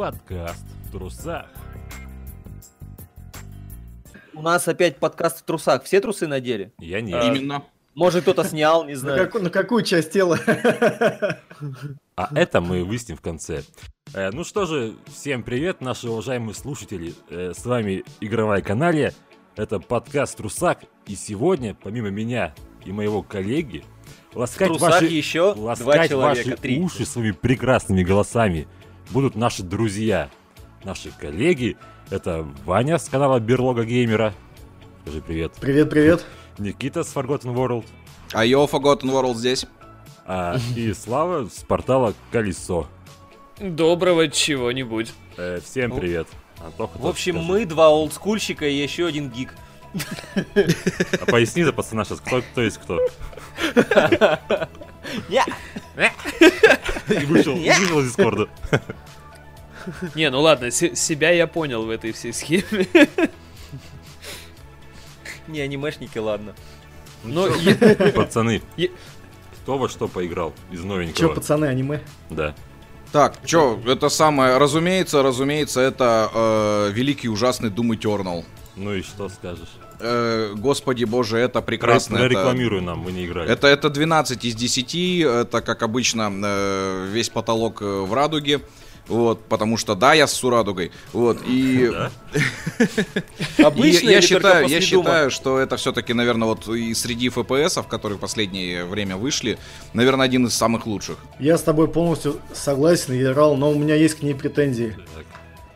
Подкаст в трусах. У нас опять подкаст в трусах. Все трусы надели? Я не. А, Именно. Может, кто-то снял, не На, знаю. какую- на какую часть тела? А это мы выясним в конце. Э, ну что же, всем привет, наши уважаемые слушатели. Э, с вами Игровая каналия. Это подкаст Трусак. И сегодня, помимо меня и моего коллеги, ласкать ваши, еще два ласкать человека, ваши три. уши своими прекрасными голосами будут наши друзья, наши коллеги. Это Ваня с канала Берлога Геймера. Скажи привет. Привет, привет. Никита с Forgotten World. А Йо Forgotten World здесь. А, и Слава с портала Колесо. Доброго чего-нибудь. Э, всем Ну, привет. Антоха, В общем, скажи. мы два олдскульщика и еще один гик. А поясни за пацана сейчас, кто, кто есть кто. Я. И вышел, вышел из Дискорда. Не, ну ладно, се- себя я понял в этой всей схеме. Не анимешники, ладно. Но чё, я- Пацаны, кто во что поиграл из Че, новенького? пацаны, аниме? Да. Так, чё, это самое, разумеется, разумеется, это э, великий ужасный Doom Eternal. Ну и что скажешь? Э, господи боже, это прекрасно. Про- это- Рекламируй нам, мы не играли. Это, это 12 из 10, это, как обычно, э, весь потолок э, в радуге. Вот, потому что да, я с радугой. Вот, и... Обычно я считаю, я считаю, что это все-таки, наверное, вот и среди FPS, которые в последнее время вышли, наверное, один из самых лучших. Я с тобой полностью согласен, я играл, но у меня есть к ней претензии.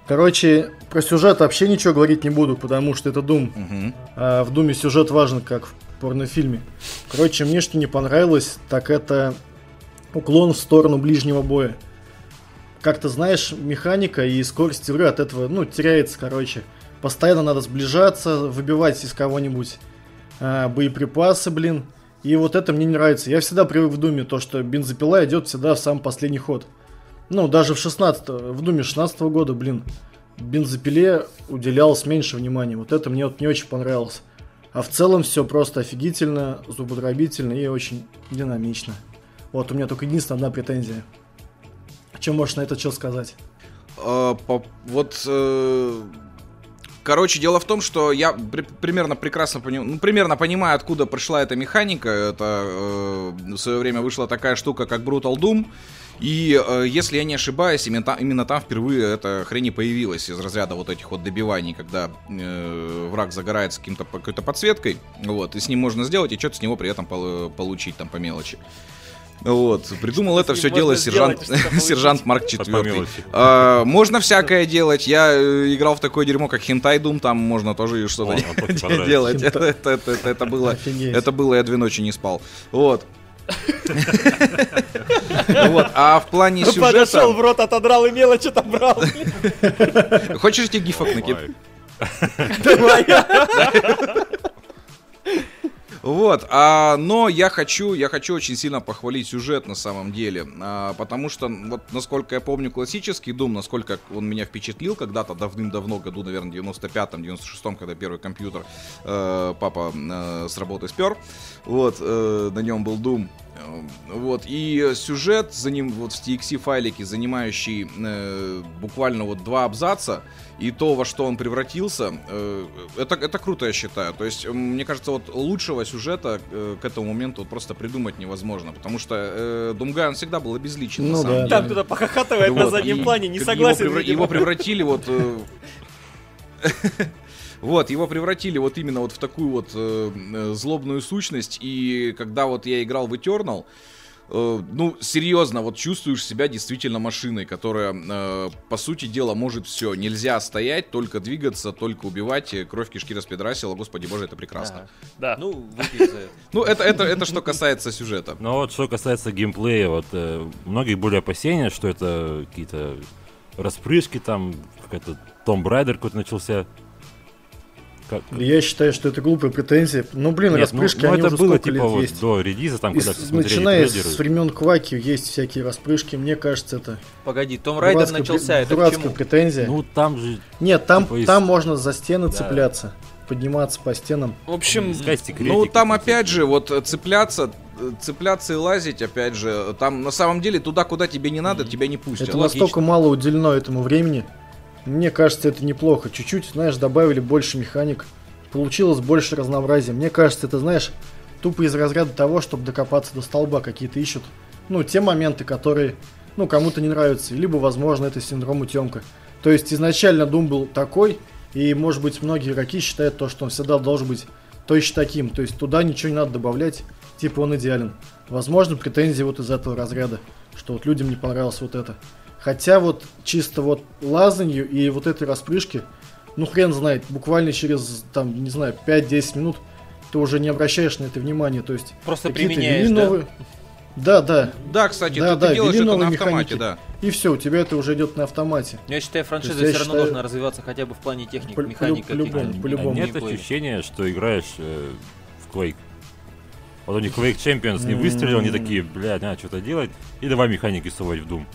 Короче, про сюжет вообще ничего говорить не буду, потому что это Дум. А в Думе сюжет важен, как в порнофильме. Короче, мне что не понравилось, так это уклон в сторону ближнего боя. Как ты знаешь, механика и скорость игры от этого, ну, теряется, короче. Постоянно надо сближаться, выбивать из кого-нибудь а, боеприпасы, блин. И вот это мне не нравится. Я всегда привык в Думе, то, что бензопила идет всегда в самый последний ход. Ну, даже в 16 в Думе 16 года, блин, бензопиле уделялось меньше внимания. Вот это мне вот не очень понравилось. А в целом все просто офигительно, зубодробительно и очень динамично. Вот у меня только единственная одна претензия. Чем можешь на это что сказать? Э, по- вот, э, короче, дело в том, что я при- примерно прекрасно понимаю, ну, примерно понимаю, откуда пришла эта механика. Это э, в свое время вышла такая штука, как Brutal Doom. И э, если я не ошибаюсь, именно там, именно там впервые эта хрень и появилась из разряда вот этих вот добиваний, когда э, враг загорается каким-то какой-то подсветкой, вот, и с ним можно сделать, и что-то с него при этом пол- получить там по мелочи. Вот, придумал это все дело сержант, сержант Марк По 4. мелочи. А, можно всякое делать. Я э, играл в такое дерьмо, как Хентай Doom, там можно тоже что-то делать. Это, это, это- это- это было, это было, я две ночи не спал. Вот. Вот, а в плане Подошел сюжета... в рот, отодрал и мелочь отобрал. Хочешь, тебе гифок накид? Давай. Вот, а, но я хочу, я хочу очень сильно похвалить сюжет на самом деле, а, потому что, вот, насколько я помню классический Doom, насколько он меня впечатлил когда-то давным-давно, году, наверное, 95-м, 96-м, когда первый компьютер э, папа э, с работы спер, вот, э, на нем был Doom, вот, и сюжет за ним, вот в TXT файлике, занимающий э, буквально вот два абзаца, и то, во что он превратился, э, это, это круто, я считаю. То есть, мне кажется, вот лучшего сюжета э, к этому моменту вот просто придумать невозможно. Потому что э, Думгай, он всегда был обезличен, на Ну самом да. деле. Там кто-то похохатывает на Вот, заднем и плане, не согласен. Его, превра- его превратили вот... э, Вот, его превратили вот именно вот в такую вот э, э, злобную сущность, и когда вот я играл в Eternal, э, ну, серьезно, вот чувствуешь себя действительно машиной, которая, э, по сути дела, может все. Нельзя стоять, только двигаться, только убивать, кровь кишки распидрасила, господи боже, это прекрасно. Да. Ну, за это. Ну, это, это, это что касается сюжета. Но вот что касается геймплея, вот э, многие были опасения, что это какие-то распрыжки, там какой-то Том Брайдер какой-то начался. Как- Я считаю, что это глупая претензия. Ну, блин, Нет, распрыжки, ну, ну, они это уже было сколько типа лет вот есть. до релиза, там, когда все начиная с времен Кваки есть всякие распрыжки. Мне кажется, это Погоди, Том Райдер начался, это дурацкая чему? претензия. Ну, там же Нет, там, типа из- там можно за стены Да. цепляться. подниматься по стенам. В общем. Ну, там опять же, вот э, цепляться, э, цепляться и лазить, опять же, там на самом деле туда, куда тебе не надо, тебя не пустят. Это настолько мало уделено этому времени. Мне кажется, это неплохо. Чуть-чуть, знаешь, добавили больше механик. Получилось больше разнообразия. Мне кажется, это, знаешь, тупо из разряда того, чтобы докопаться до столба какие-то ищут. Ну, те моменты, которые, ну, кому-то не нравятся. Либо, возможно, это синдром утемка. То есть, изначально Doom был такой, и, может быть, многие игроки считают то, что он всегда должен быть точно таким. То есть, туда ничего не надо добавлять, типа он идеален. Возможно, претензии вот из этого разряда, что вот людям не понравилось вот это. Хотя вот чисто вот лазанью и вот этой распрыжки, ну хрен знает, буквально через, там, не знаю, 5-10 минут ты уже не обращаешь на это внимание. То есть Просто применяешь, да? новые... Да, да. Да, кстати, Да, ты, да, ты делаешь это на автомате, механики. да. И все, у тебя это уже идет на автомате. Я считаю, франшиза все равно считаю- должна развиваться хотя бы в плане техник, По- механик по-любому, каких-то. по-любому. А нет ощущения, что играешь э, в Quake. Вот у них Quake Champions не выстрелил, они такие, блядь, надо что-то делать, и давай механики совать в Doom.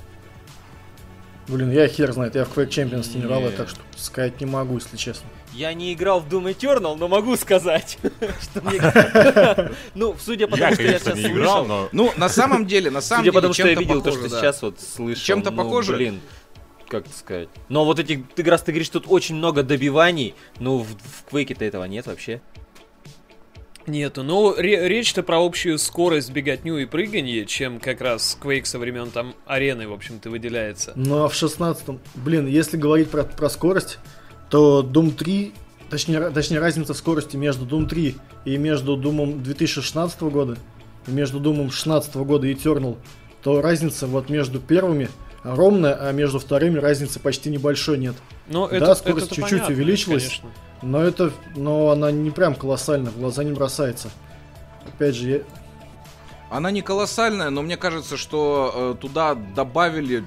Блин, я хер знает, я в Quake Champions не играл, так что сказать не могу, если честно. Я не играл в Doom Eternal, но могу сказать, что мне... Ну, судя по Я, тому, что я сейчас не играл, слышал, но Ну, на самом деле, на самом судя по деле, тому, что я видел, то, что сейчас вот слышал, Чем-то ну, похоже? блин, как это сказать. Но вот эти, ты раз ты говоришь, тут очень много добиваний, ну, в, в Quake-то этого нет вообще. Нету. Ну, ре- речь-то про общую скорость, беготню и прыганье, чем как раз Quake со времен там арены, в общем-то, выделяется. Ну а в 16-м, блин, если говорить про, про скорость, то Doom 3, точнее, точнее разница в скорости между Doom 3 и между Doom 2016 года, и между Doom 16 года и Eternal, то разница вот между первыми ровная, а между вторыми разницы почти небольшой нет. Но Да, это, скорость чуть-чуть увеличилась. конечно. Но это, но она не прям колоссально, в глаза не бросается. Опять же, я- Она не колоссальная, но мне кажется, что э, туда добавили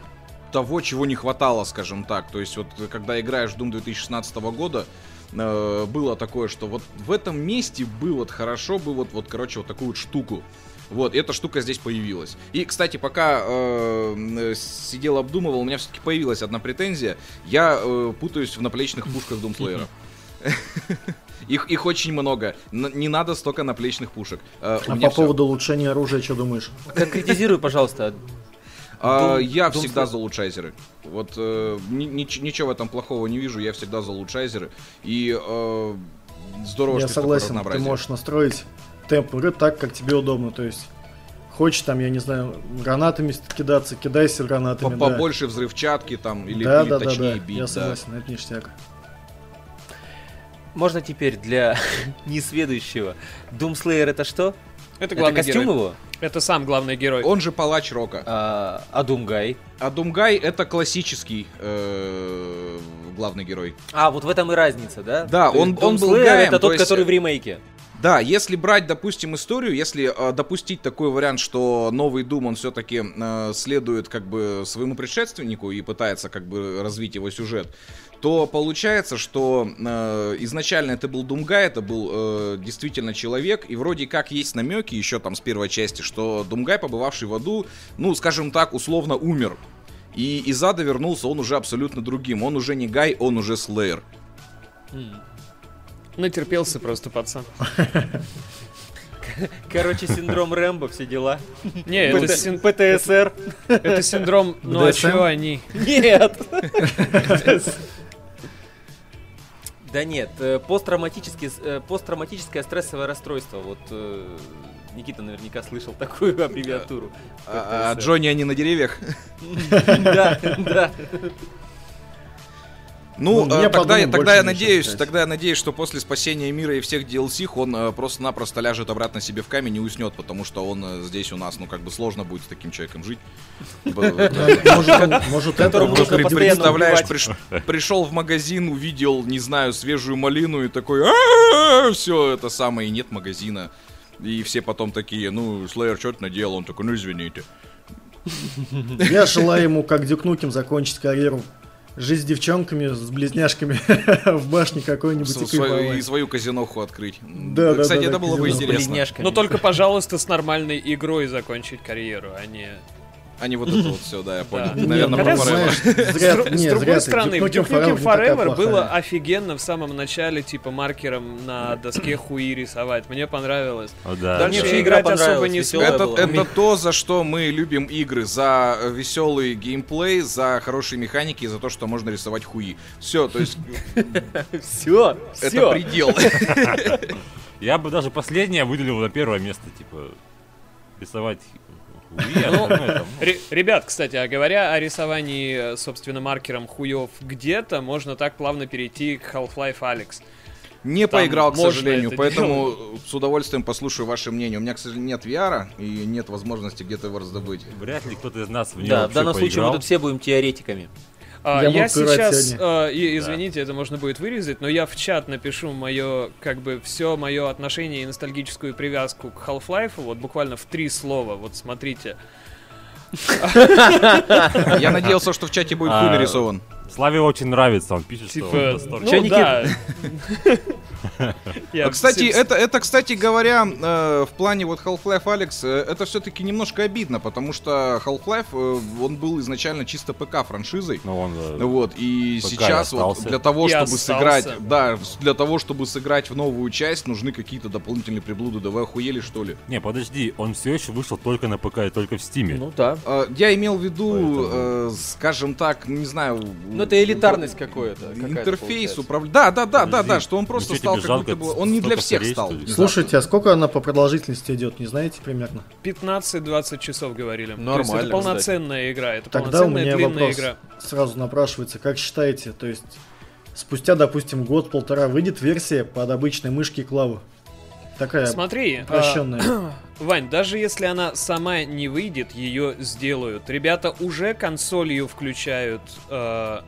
того, чего не хватало, скажем так. То есть вот когда играешь в Doom 2016 года, э, было такое, что вот в этом месте бы вот хорошо бы вот, вот короче, вот такую вот штуку. Вот, эта штука здесь появилась. И, кстати, пока э, э, сидел обдумывал, у меня все-таки появилась одна претензия. Я э, путаюсь в наплечных пушках Думслеера. Их, их очень много. Н- не надо столько наплечных пушек. Э, а по всё. поводу улучшения оружия, что думаешь? Конкретизируй, пожалуйста. А, Дум- я Дум всегда за лучайзеры. Вот э, ни- нич- ничего в этом плохого не вижу, я всегда за лучайзеры. И э, здорово, я что такое согласен, ты можешь настроить темп игры так, как тебе удобно. То есть, хочешь там, я не знаю, гранатами кидаться, кидайся гранатами. да. Побольше взрывчатки там, или, да, или да, да, точнее да, бить. я да. согласен, это ништяк. Можно теперь для несведущего. Doomslayer это что? Это Это главный костюм герой. его? Это сам главный герой. Он же палач рока. А, а Думгай? А Думгай это классический э, главный герой. А, вот в этом и разница, да? Да, То он- он был Гаем, это то тот, есть- который в ремейке. Да, если брать, допустим, историю, если э, допустить такой вариант, что новый Doom, он все-таки следует как бы своему предшественнику и пытается как бы развить его сюжет, то получается, что э, изначально это был Думгай, это был э, действительно человек, и вроде как есть намеки еще там с первой части, что Думгай, побывавший в аду, ну, скажем так, условно умер. И из ада вернулся он уже абсолютно другим. Он уже не Гай, он уже Слеер. Натерпелся просто пацан. Короче, синдром Рэмбо, все дела. Не, это, син- ПТСР. это синдром... Ну а чё они? Нет. Да нет, э, посттравматический, с- э, посттравматическое стрессовое расстройство. Вот э, Никита наверняка слышал такую аббревиатуру. А, а. Джонни они на деревьях. Да, да. Ну, Ну, э, тогда, я- подумал, тогда я надеюсь, сказать. тогда я надеюсь, что после спасения мира и всех DLC он э, просто-напросто ляжет обратно себе в камень и уснет, потому что он э, здесь у нас, ну, как бы сложно будет с таким человеком жить. Б- Может, это, Представляешь, пришел в магазин, увидел, не знаю, свежую малину и такой, все это самое, и нет магазина. И все потом такие, ну, Слеер, что ты наделал? Он такой, ну, извините. Я желаю ему, как Дюкнуким, закончить карьеру. Жить с девчонками, с близняшками в башне какой-нибудь и Св- свою- и свою казиноху открыть. Да, да, Кстати, да, это да, было бы казино. интересно. Близняшками. Но только, пожалуйста, с нормальной игрой закончить карьеру, а не... А не вот это вот все, да, я понял. Да. Наверное, про Forever. с, другой стороны, в Duke Nukem Forever было офигенно в самом начале, типа маркером на доске хуи рисовать. Мне понравилось. Дальше играть игра особо не. Это, была. это то, за что мы любим игры. За э, веселый геймплей, за хорошие механики и за то, что можно рисовать хуи. Все, то есть Все, это предел. Я бы даже последнее выделил на первое место, типа, рисовать Ну, ну, Ре- Ребят, кстати, а говоря о рисовании, собственно, маркером хуев где-то, можно так плавно перейти к Half-Life Alex. Не Там поиграл, к сожалению, это поэтому с удовольствием послушаю ваше мнение. У меня, к сожалению, нет VR и нет возможности где-то его раздобыть. вряд ли кто-то из нас в нее Да, в данном случае мы поиграл. тут все будем теоретиками. А, Я Я, сейчас, э, и- извините, это можно будет вырезать, но я в чат напишу мое, как бы, все мое отношение и ностальгическую привязку к Half-Life, вот буквально в три слова, вот смотрите. Я надеялся, что в чате будет хуй А, нарисован. Славе очень нравится, он пишет, что он Типа, ну да. Я А, кстати, это, это, кстати говоря, э, в плане вот Half-Life Alex, э, это все-таки немножко обидно, потому что Half-Life, э, он был изначально чисто ПК франшизой. Ну, он, э, Вот, и ПК и сейчас вот для того, И чтобы остался. сыграть, да, для того, чтобы сыграть в новую часть, нужны какие-то дополнительные приблуды. Да вы охуели, что ли? Не, подожди, он все еще вышел только на ПК и только в Стиме. Ну да. Э, Я имел в виду, Поэтому- э, скажем так, не знаю... Ну это элитарность какое-то. какая-то Интерфейс управления. Да, да, да, да, Подожди, да, что он просто ну чё, стал как будто бы... Он не для всех стал. Слушайте, а сколько она по продолжительности идет, не знаете примерно? 15-20 часов говорили. То есть Нормально, это полноценная игра, это Тогда у полноценная меня длинная вопрос игра. сразу напрашивается. Как считаете, то есть спустя, допустим, год-полтора выйдет версия под обычной мышки и клавы? Такая Смотри, а, упрощенная. Вань, даже если она сама не выйдет, ее сделают. Ребята уже консолью включают э,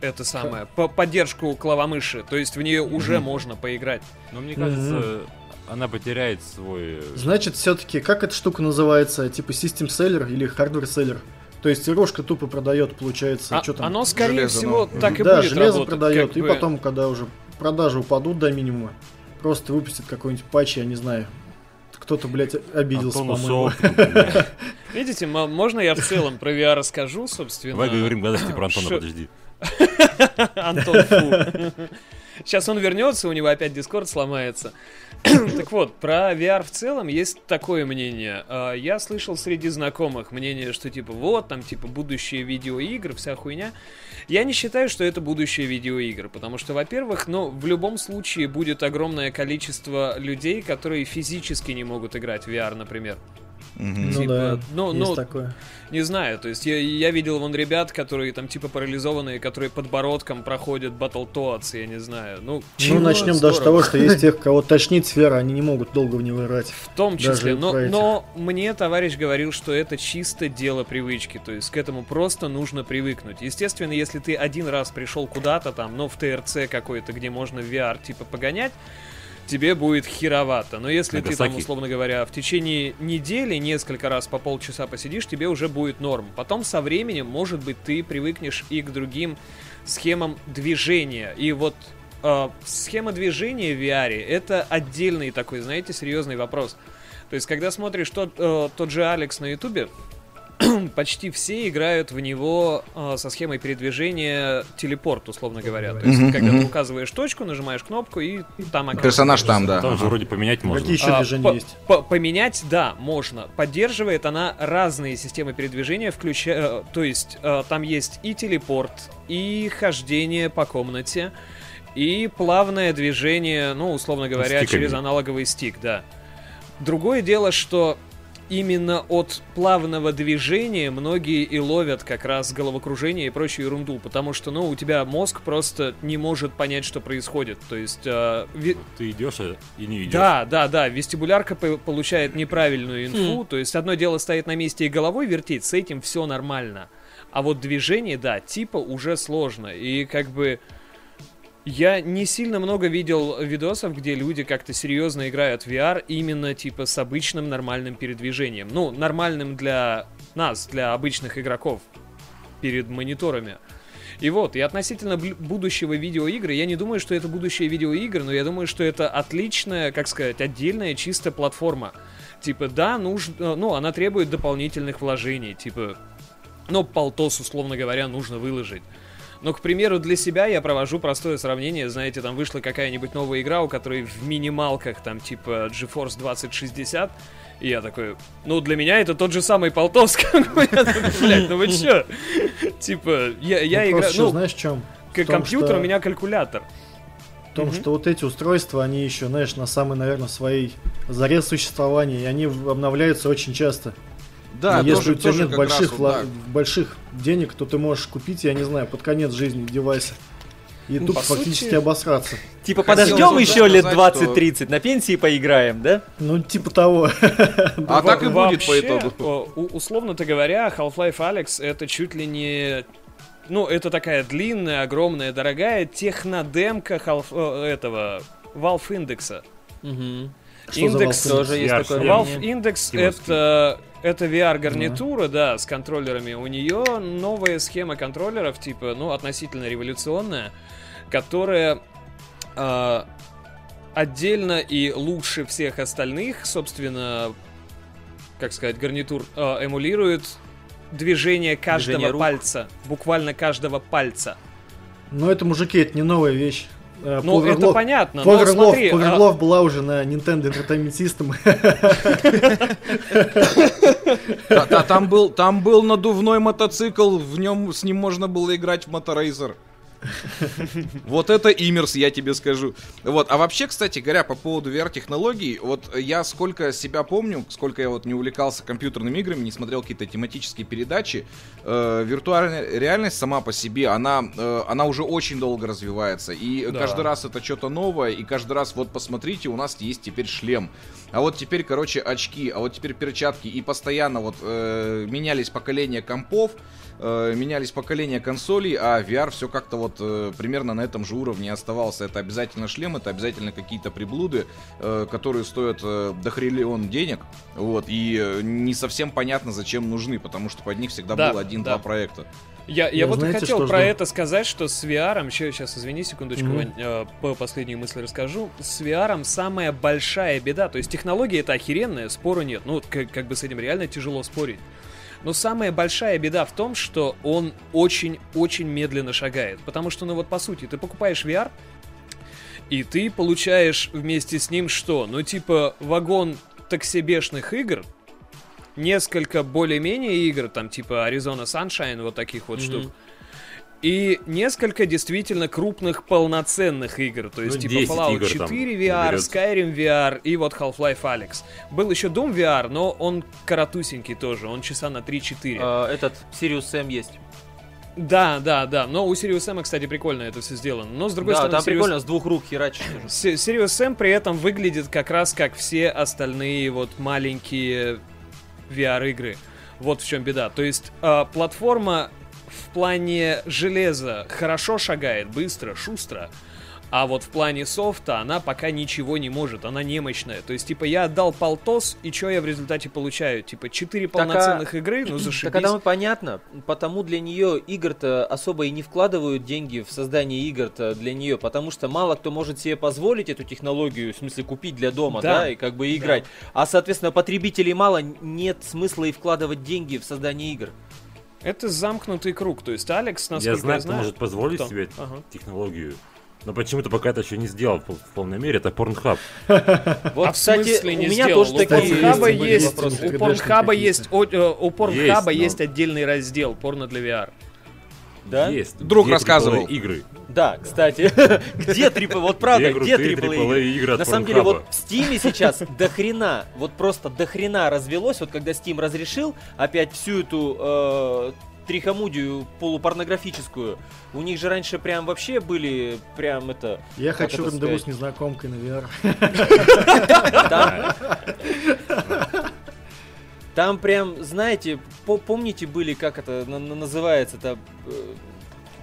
это самое, по поддержку клавомыши. То есть в нее уже можно поиграть. Но мне кажется, она потеряет свой... э, Значит, все-таки, как эта штука называется? Типа систем селлер или hardware селлер? То есть игрушка тупо продает, получается, А- что там? оно, скорее Железо, всего, ну. так и да, будет железо работать, продает, и бы. потом, когда уже продажи упадут до минимума, просто выпустит какой-нибудь патч, я не знаю. Кто-то, блядь, обиделся, по-моему. Видите, м- можно я в целом про VR расскажу, собственно? Давай говорим гадости про Антона, подожди. Антон. Сейчас он вернется, у него опять Дискорд сломается. так вот, про VR в целом есть такое мнение. А, Я слышал среди знакомых мнение, что типа вот, там типа будущее видеоигр, вся хуйня. Я не считаю, что это будущее видеоигр, потому что, во-первых, ну, в любом случае будет огромное количество людей, которые физически не могут играть в VR, например. Ну Типа, да, ну, есть ну, такое. Не знаю, то есть я, я видел вон ребят, которые там типа парализованные, которые подбородком проходят Battletoads, я не знаю. Ну, Ну, начнем даже с того, что есть тех, кого тошнит сфера, они не могут долго в него играть. В том числе, но, но мне товарищ говорил, что это чисто дело привычки, то есть к этому просто нужно привыкнуть. Естественно, если ты один раз пришел куда-то там, ну, в ТРЦ какой-то, где можно в VR типа погонять, тебе будет херовато. Но если ты там, Нагасаки. условно говоря, в течение недели несколько раз по полчаса посидишь, тебе уже будет норм. Потом со временем, может быть, ты привыкнешь и к другим схемам движения. И вот э, схема движения в VR это отдельный такой, знаете, серьезный вопрос. То есть, когда смотришь тот, э, тот же Алекс на Ютубе, почти все играют в него э, со схемой передвижения телепорт, условно говоря. То есть, Мгм, когда мгм. ты указываешь точку, нажимаешь кнопку и там оказываешься. Персонаж там, да. Там же вроде поменять можно. Какие еще А, движения по- есть? по- поменять, да, можно. Поддерживает она разные системы передвижения, включая, э, то есть э, там есть и телепорт, и хождение по комнате, и плавное движение, ну, условно говоря, стиками. через аналоговый стик, да. Другое дело, что именно от плавного движения многие и ловят как раз головокружение и прочую ерунду, потому что, ну, у тебя мозг просто не может понять, что происходит. То есть э, ви- Ты идешь а, и не идешь. да, да, да, вестибулярка получает неправильную инфу, то есть одно дело стоять на месте и головой вертеть, с этим все нормально. А вот движение, да, типа уже сложно. И как бы я не сильно много видел видосов, где люди как-то серьезно играют в VR именно типа с обычным нормальным передвижением. Ну, нормальным для нас, для обычных игроков перед мониторами. И вот, и относительно будущего видеоигры, я не думаю, что это будущее видеоигр, но я думаю, что это отличная, как сказать, отдельная чисто платформа. Типа, да, нужно, ну, она требует дополнительных вложений, типа, ну, полтос, условно говоря, нужно выложить. Но, к примеру, для себя я провожу простое сравнение. Знаете, там вышла какая-нибудь новая игра, у которой в минималках, там, типа GeForce 2060. И я такой, ну, для меня это тот же самый полтос, как бы. Я такой, блядь, ну вы чё? Типа, я, Ну, играю... Ну, знаешь в чем? компьютер у меня калькулятор. В том, что вот эти устройства, они еще, знаешь, на самой, наверное, своей заре существования, и они обновляются очень часто. Да, если тоже, у тебя тоже нет больших, раз вот, вла- да. больших денег, то ты можешь купить, я не знаю, под конец жизни девайса. И Ну, тут фактически сути- обосраться. Типа подождем еще лет сказать, что- 20-30, на пенсии поиграем, да? Ну, типа того. А так и будет по итогу. о, у- условно-то говоря, Half-Life Alex это чуть ли не... Ну, это такая длинная, огромная, дорогая технодемка Half- э, этого Valve. Что за Индекс Тоже есть шлем. Valve Стимовский. это, это VR-гарнитура, да, с контроллерами. У нее новая схема контроллеров, типа, ну, относительно революционная, которая а, отдельно и лучше всех остальных, собственно, как сказать, гарнитур а, эмулирует движение каждого Движение рук. пальца. Буквально каждого пальца. Но это, мужики, это не новая вещь. Э, Ну, Power это Glove- понятно, но Power Glove- смотри... Power а, Glove была уже на Nintendo Entertainment System. Там был надувной мотоцикл, в нем с ним можно было играть в моторейзер. Вот это имерс, я тебе скажу. Вот, а вообще, кстати говоря, по поводу VR-технологий, вот я сколько себя помню, сколько я вот не увлекался компьютерными играми, не смотрел какие-то тематические передачи, э, виртуальная реальность сама по себе, она, э, она уже очень долго развивается. И Да. каждый раз это что-то новое, и каждый раз, вот посмотрите, у нас есть теперь шлем. А вот теперь, короче, очки, а вот теперь перчатки. И постоянно вот э, менялись поколения компов, э, менялись поколения консолей, а VR все как-то вот э, примерно на этом же уровне оставался. Это обязательно шлем, это обязательно какие-то приблуды, э, которые стоят э, дохриллион денег. Вот, и э, не совсем понятно, зачем нужны, потому что под них всегда Да, был один-два да. проекта. Я, я Ну, вот и знаете, хотел про жду? это сказать, что с VR, сейчас, извини, секундочку. Вань, э, по последней мысли расскажу. С VR самая большая беда, то есть технология это охеренная, спору нет, ну, как, как бы с этим реально тяжело спорить. Но самая большая беда в том, что он очень-очень медленно шагает. Потому что, ну вот по сути, ты покупаешь VR, и ты получаешь вместе с ним что? Ну типа вагон таксибешных игр, несколько более-менее игр, там типа Arizona Sunshine, вот таких вот Мгм. штук. И несколько действительно крупных полноценных игр, то есть Ну, типа 10 Fallout игр там 4 VR, наберется. Skyrim VR и вот Half-Life Alex. Был еще Doom VR, но он коротусенький тоже, он часа на 3-4. А, Этот Sirius Sam есть. Да, да, да, но у Sirius M, кстати, прикольно это все сделано. Но с другой Да, стороны, там Sirius- прикольно, с двух рук херачишь Sirius Sam при этом выглядит как раз как все остальные вот маленькие VR-игры. Вот в чем беда. То есть а, платформа в плане железа хорошо шагает, быстро, шустро. А вот в плане софта она пока ничего не может, она немощная. То есть, типа, я отдал полтос, и что я в результате получаю? Типа, 4 Так, а- полноценных игры, ну Так зашибись. когда мы понятно, потому для нее игр-то особо и не вкладывают деньги в создание игр-то для нее, потому что мало кто может себе позволить эту технологию, в смысле купить для дома, да, Да. и как бы играть. А соответственно потребителей мало, нет смысла и вкладывать деньги в создание игр. Это замкнутый круг. То есть, Алекс, насколько Я я, знаю, кто знаю... может позволить Кто? себе Ага. технологию. Но почему-то пока это еще не сделал в пол- в полной мере, это Pornhub. Вот, а в кстати, смысле у не меня сделал? тоже у такие Порнхаба есть, у 3D-шные Порнхаба есть, э, у Порнхаба Есть, но- есть отдельный раздел порно для VR. Да? Есть. Друг Где рассказывал. Игры. Да, кстати. Где трипл, вот правда, Где трипл игры На самом деле, вот в Стиме сейчас до хрена, вот просто до хрена развелось, вот когда Steam разрешил опять всю эту э, трихомудию полупорнографическую, у них же раньше прям вообще были прям это... Я хочу рандеву с незнакомкой на VR. Там, прям, знаете, по- помните были, как это на- на- называется-то... э,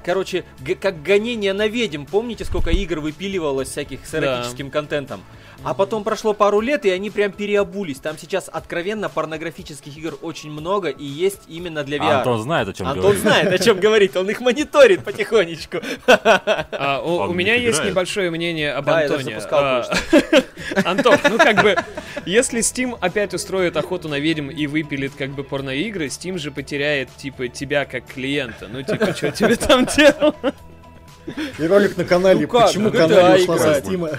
Короче, как гонение на ведьм. Помните, сколько игр выпиливалось всяких с Да. эротическим контентом? А потом прошло пару лет, и они прям переобулись. Там сейчас откровенно порнографических игр очень много, и есть именно для VR. А Антон знает, о чем Антон говорит. знает, о чем говорит, он их мониторит потихонечку. А, у, у не меня есть небольшое мнение об Да, я Антоне. запускал А, Антон, ну как бы, если Steam опять устроит охоту на ведьм и выпилит как бы порноигры, Steam же потеряет, типа, тебя как клиента. Ну, типа, что тебе там делать? И ролик на канале, Ну как, почему GTA канал ушла со. Стима.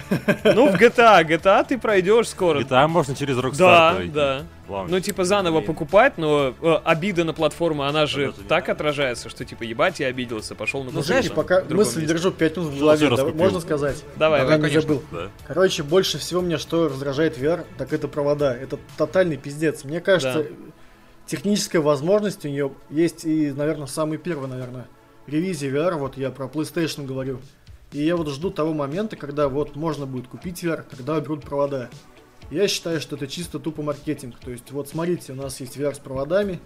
Ну, в GTA, GTA ты пройдешь скоро. GTA можно через Rockstar Да, пройти. да. Ладно. Ну, типа, заново Блин. покупать, но э, обида на платформу, она же не так отражается, что, типа, ебать, я обиделся, пошел на Ну, знаешь, Пока мысль месте. держу 5 минут в Что голове, да, можно сказать? Давай, давай. не конечно. забыл. Да. Короче, больше всего меня что раздражает VR, так это провода. Это тотальный пиздец. Мне кажется, Да. техническая возможность у нее есть и, наверное, самый первый, наверное, ревизия VR, вот я про PlayStation говорю. И я вот жду того момента, когда вот можно будет купить VR, когда уберут провода. Я считаю, что это чисто тупо маркетинг. То есть, вот смотрите, у нас есть VR с проводами,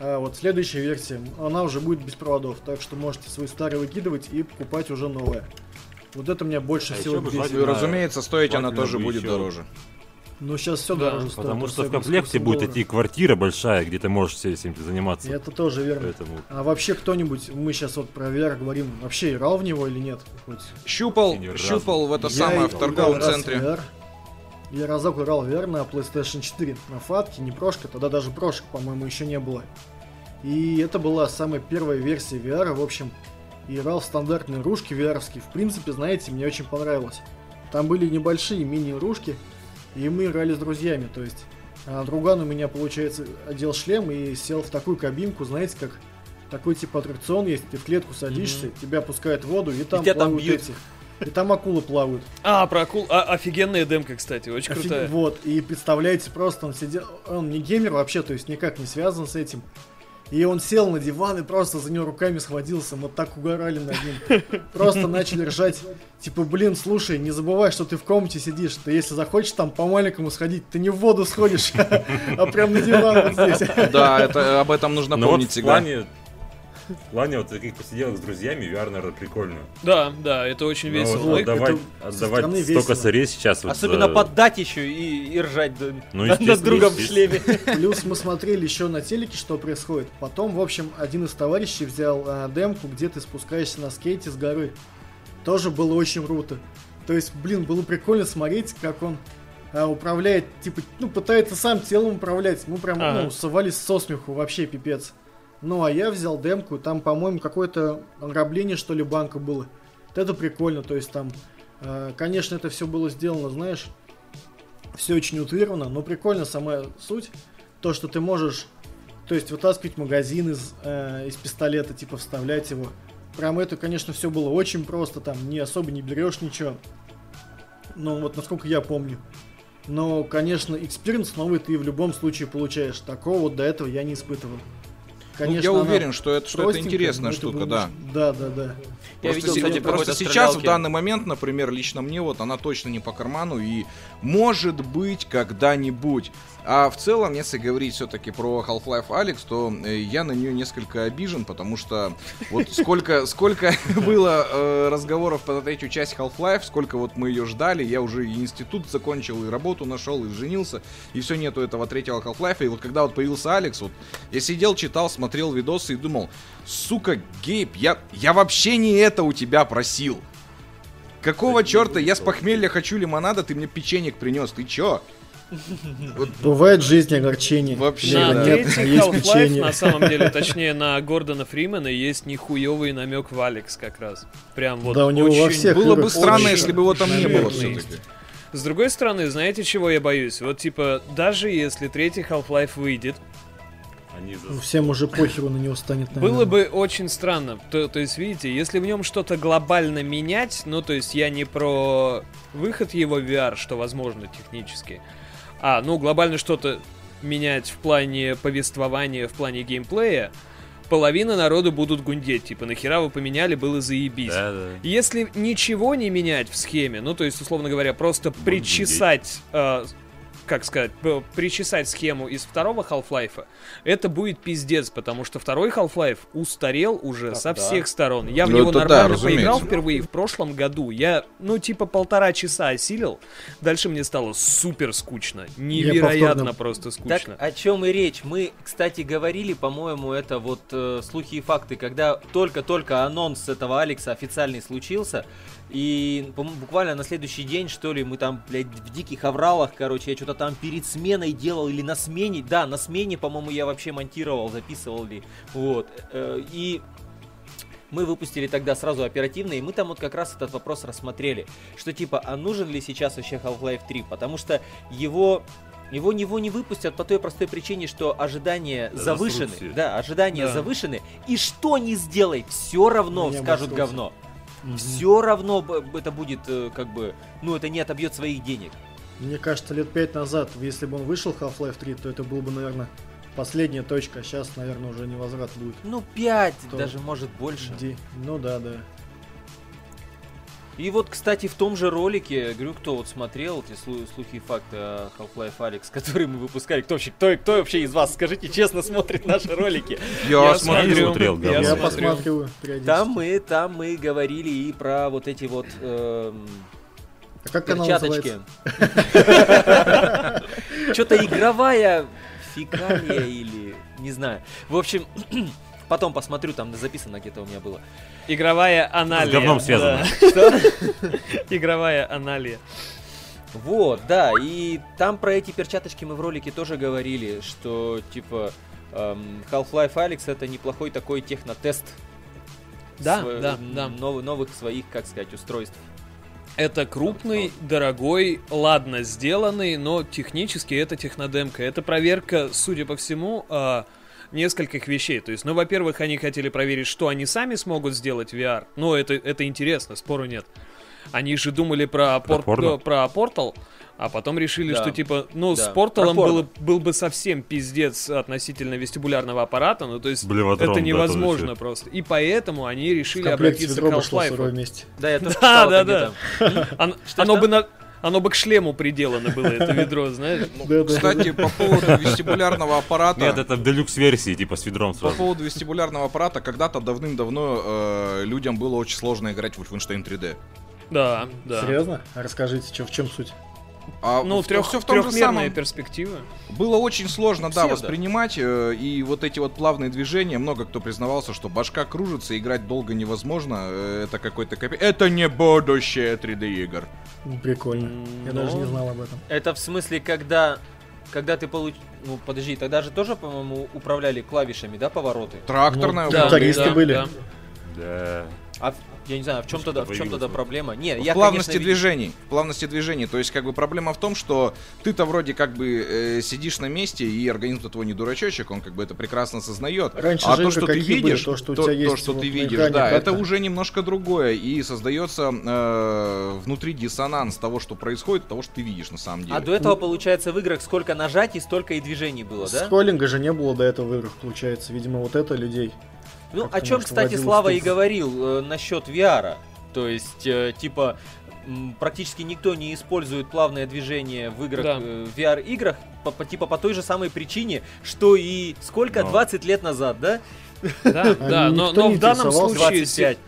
а вот следующая версия, она уже будет без проводов. Так что можете свой старый выкидывать и покупать уже новое. Вот это меня больше А всего бесит. Разумеется, стоить она тоже будет еще- дороже. Ну, сейчас все Да, дороже стоит. Потому что в комплекте будет доллара. идти квартира большая, где ты можешь все этим заниматься. это тоже верно. Поэтому А вообще кто-нибудь, мы сейчас вот про VR говорим, вообще играл в него или нет? Хоть? Щупал, разу. щупал в это Я самое в торговом центре. VR. Я разок играл в VR на PlayStation 4, на фатке, не прошка, тогда даже прошек, по-моему, еще не было. И это была самая первая версия VR, в общем, играл в стандартные ружки vr В принципе, знаете, мне очень понравилось. Там были небольшие мини-ружки, и мы играли с друзьями, то есть а, друган у меня, получается, одел шлем и сел в такую кабинку, знаете, как такой типа аттракцион есть, ты в клетку садишься, тебя пускают в воду, и там там плавают бьют. эти. И там акулы плавают. А, про акул. а, офигенная демка, кстати, очень Офиг- крутая. Вот, и представляете, просто он сидел, он не геймер вообще, то есть никак не связан с этим. И он сел на диван и просто за него руками схватился, мы так угорали над ним. Просто начали ржать. Типа, блин, слушай, не забывай, что ты в комнате сидишь. Ты если захочешь там по-маленькому сходить, ты не в воду сходишь, а прям на диван вот здесь. Да, это об этом нужно Ну помнить в всегда. плане, в плане вот таких посиделок с друзьями VR, наверное, прикольно. Да, да, это очень Но весело. вот Вот, отдавать, это отдавать столько весело. сырей сейчас вот Особенно за- поддать еще и, и ржать да, Ну, над- другом в шлеме. Плюс мы смотрели еще на телеке, что происходит. Потом, в общем, один из товарищей взял а, демку, где ты спускаешься на скейте с горы. Тоже было очень круто. То есть, блин, было прикольно смотреть, как он а, управляет, типа, ну, пытается сам телом управлять. Мы прям, Ага. ну, совались со смеху, вообще пипец. Ну, а я взял демку, там, по-моему, какое-то ограбление, что ли, банка было. Вот это прикольно, то есть там, а, конечно, это все было сделано, знаешь, все очень утрировано, но прикольно сама суть. То, что ты можешь, то есть вытаскивать магазин из, э, из пистолета, типа вставлять его. Прям это, конечно, все было очень просто, там не особо не берешь ничего. Ну, вот насколько я помню. Но, конечно, experience новый ты в любом случае получаешь. Такого вот до этого я не испытывал. Ну, я она уверен, что это, что это интересная штука, было- да. Да, да, да. Я Просто, видел, кстати, просто какой-то сейчас, в данный момент, например, лично мне вот она точно не по карману и может быть когда-нибудь. А в целом, если говорить все-таки про Half-Life Alex, то э, я на нее несколько обижен, потому что вот сколько, сколько было э, разговоров по третью часть Half-Life, сколько вот мы ее ждали, я уже и институт закончил, и работу нашел, и женился, и все нету этого третьего Half-Life. И вот когда вот появился Алекс, вот я сидел, читал, смотрел видосы и думал, сука, Гейб, я, я вообще не это у тебя просил. Какого черта, я с похмелья хочу лимонада, ты мне печенек принес, ты чё? Бывает в жизни огорчение. Вообще, На да. нет, есть Half-Life, печенье. на самом деле, точнее, на Гордона Фримена есть нихуевый намек в Алекс как раз. Прям вот Да, у него во очень- всех Было бы странно, очень если бы его там не было все-таки. С другой стороны, знаете, чего я боюсь? Вот, типа, даже если третий Half-Life выйдет, Они за- Ну, Всем уже похеру на него станет, наверное. было бы очень странно. То, то есть, видите, если в нем что-то глобально менять, ну, то есть, я не про выход его в VR, что возможно технически, а, ну, глобально что-то менять в плане повествования, в плане геймплея, половина народу будут гундеть, типа, нахера вы поменяли, было заебись. Да, да. Если ничего не менять в схеме, ну то есть, условно говоря, просто причесать э, как сказать, причесать схему из второго Half-Life, это будет пиздец, потому что второй Half-Life устарел уже со да. всех сторон. Я в Ну, него это да, нормально разумеется. поиграл впервые в прошлом году. Я, ну, типа полтора часа осилил. Дальше мне стало супер скучно. Невероятно повторно- просто Так скучно. о чем и речь? Мы, кстати, говорили, по-моему, это вот э, слухи и факты, когда только-только анонс этого Алекса официальный случился, и буквально на следующий день, что ли, мы там, блядь, в диких авралах, короче, я что-то там перед сменой делал или на смене, да, на смене, по-моему, я вообще монтировал, записывал ли, вот, э, и мы выпустили тогда сразу оперативно, и мы там вот как раз этот вопрос рассмотрели, что типа, а нужен ли сейчас вообще Half-Life 3, потому что его его него не выпустят по той простой причине, что ожидания Да, завышены. Да, ожидания Да. завышены. И что не сделай, все равно Не скажут говно. Мгм. Все равно это будет э, как бы, ну это не отобьет своих денег. Мне кажется, лет пять назад, если бы он вышел Half-Life 3, то это был бы, наверное, последняя точка. Сейчас, наверное, уже невозврат будет. Ну 5, То- даже может больше. Ди- Ну да, да. И вот, кстати, в том же ролике, говорю, кто вот смотрел эти слу- слухи и факты о Half-Life Alex, которые мы выпускали, кто вообще, кто, кто вообще из вас, скажите честно, смотрит наши ролики? Я, Я смотрю. смотрел, я. Я смотрю. посматриваю периодически. Там мы, там мы говорили и про вот эти вот эм, А как канал перчаточки. Что-то игровая фекалия или не знаю. В общем, потом посмотрю, там записано где-то у меня было. Игровая аналия. С говном связано. Да. Игровая аналия. Вот, да, и там про эти перчаточки мы в ролике тоже говорили, что типа эм, Half-Life Alex это неплохой такой технотест. Да, сво- да, да. нов- новых своих, как сказать, устройств. Это крупный, дорогой, ладно сделанный, но технически это технодемка. Это проверка, судя по всему, а, нескольких вещей. То есть, ну, во-первых, они хотели проверить, что они сами смогут сделать в VR. Ну, это, это интересно, спору нет. Они же думали про, Про э, про портал, а потом решили, Да. что типа, ну, Да. с порталом было, был бы совсем пиздец относительно вестибулярного аппарата. Ну, то есть, Блевотрон, это да, невозможно тоже просто. И поэтому они решили обратиться к Half-Life. Да, тоже Да, да, это да. Оно, бы на, оно бы к шлему приделано было, это ведро, знаешь. Да, Кстати, по поводу вестибулярного аппарата. Нет, это делюкс-версии, типа с ведром По сразу. поводу вестибулярного аппарата, когда-то давным-давно э, людям было очень сложно играть в Wolfenstein 3D. Да, да. Серьезно? А Расскажите, в чем суть? А Ну, в- трех, всё в том же трехмерная самом. перспектива. Было очень сложно, да, Псевдо. воспринимать, э, и вот эти вот плавные движения, много кто признавался, что башка кружится, играть долго невозможно, э, это какой-то копи... Это не будущее 3D игр. Ну, Прикольно. Я даже не Ну. знал об этом. Это в смысле, когда, когда ты получ... Ну, подожди, тогда же тоже, по-моему, управляли клавишами, да, повороты? Тракторное Ну, Да, управление. Трактористы были. да. Да. А я не знаю, в чем тогда, в чем тогда проблема? Не, В я, плавности конечно, ви- движений. В плавности движений. То есть, как бы проблема в том, что ты-то вроде как бы э, сидишь на месте, и организм твой не дурачочек, он как бы это прекрасно осознает. Раньше а то, что ты какие были, видишь, то, что у то, тебя то, есть что вот ты видишь, экране да, это уже немножко другое. И создается э, внутри диссонанс того, что происходит, того, что ты видишь на самом деле. А до этого, получается, в играх сколько нажатий, столько и движений было, да? Скроллинга же не было до этого в играх, получается. Видимо, вот это людей. Ну, о чем, кстати, Слава и говорил э, насчет VR. То есть, э, типа, практически никто не использует плавное движение в играх, Да. э, в VR-играх, по, по- типа по той же самой причине, что и сколько, Но. 20 лет назад, да? Да, да, но, но в данном случае 25.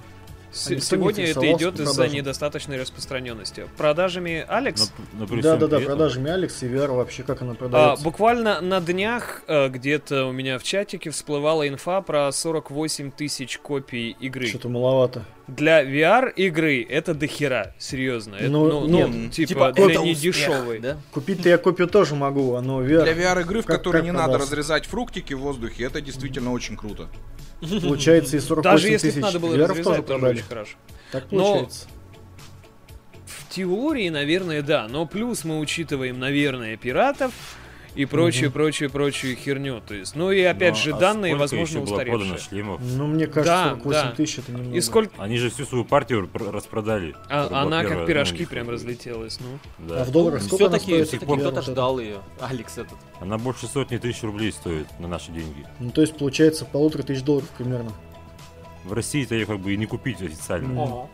Сегодня это идет из-за недостаточной распространенности. Продажами Алекс но при Да, да, да, продажами Алекс и VR вообще как она А, продается. буквально на днях э, где-то у меня в чатике всплывала инфа про 48 тысяч копий игры. Что-то маловато. Для VR игры это дохера, серьезно. Это, Ну, ну, нет, ну, типа, Типа, для недешевой. да? Купить-то я копию тоже могу, но VR, Для VR-игры, в Как- которой как не надо разрезать фруктики в воздухе, это действительно очень круто. Получается и 48 Даже если тысяч надо было разрезать, тоже тоже очень хорошо. Так Но- получается. В теории, наверное, да. Но плюс мы учитываем, наверное, пиратов и прочую, прочую, прочую херню. То есть, ну и опять Ну, же, а данные, возможно, еще было продано устаревшие. шлемов? Ну, мне кажется, Да, 48 да. тысяч это немного. И сколько... Они же всю свою партию пр- распродали. А- она первая, как пирожки ну, прям разлетелась, ну. Да. А в долларах сколько она Все-таки стоит? все-таки VR кто-то ждал ее. Алекс этот. Она больше сотни тысяч рублей стоит на наши деньги. Ну, то есть, получается, полутора тысяч долларов примерно. В России-то ее как бы и не купить официально. Ого.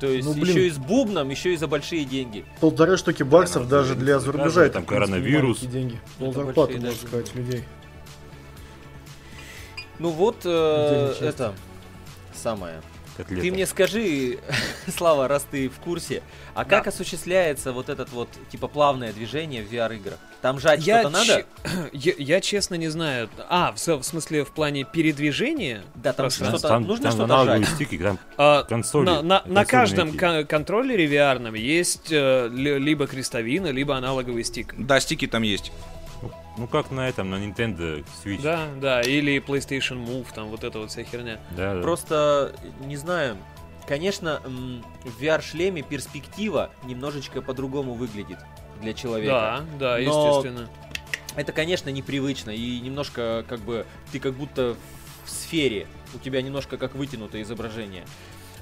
То есть Ну, блин. еще и с бубном, еще и за большие деньги. Полторы штуки баксов Она даже для зарубежа там коронавирус. деньги. Пол зарплаты, можно даже сказать, людей. Ну вот, э, это самое. Ты мне скажи, Слава, раз ты в курсе, а как осуществляется вот этот вот, типа, плавное движение в VR-играх? Там жать Я, что-то надо? че- я, я честно не знаю. А, в, в смысле в плане передвижения? Да, там Просто- что-то, там, нужно там что-то жать. стики, там А, консоли. на, на- на каждом кон- контроллере VR есть э, ли- либо крестовина, либо аналоговый стик. Да, стики там есть. Ну как на этом, на Nintendo Switch. Да, да, или PlayStation Move, там вот эта вот вся херня. Да, да. Просто, не знаю, конечно, в VR-шлеме перспектива немножечко по-другому выглядит для человека. Да, да, Но- естественно. Это, конечно, непривычно и немножко как бы ты как будто в сфере, у тебя немножко как вытянутое изображение.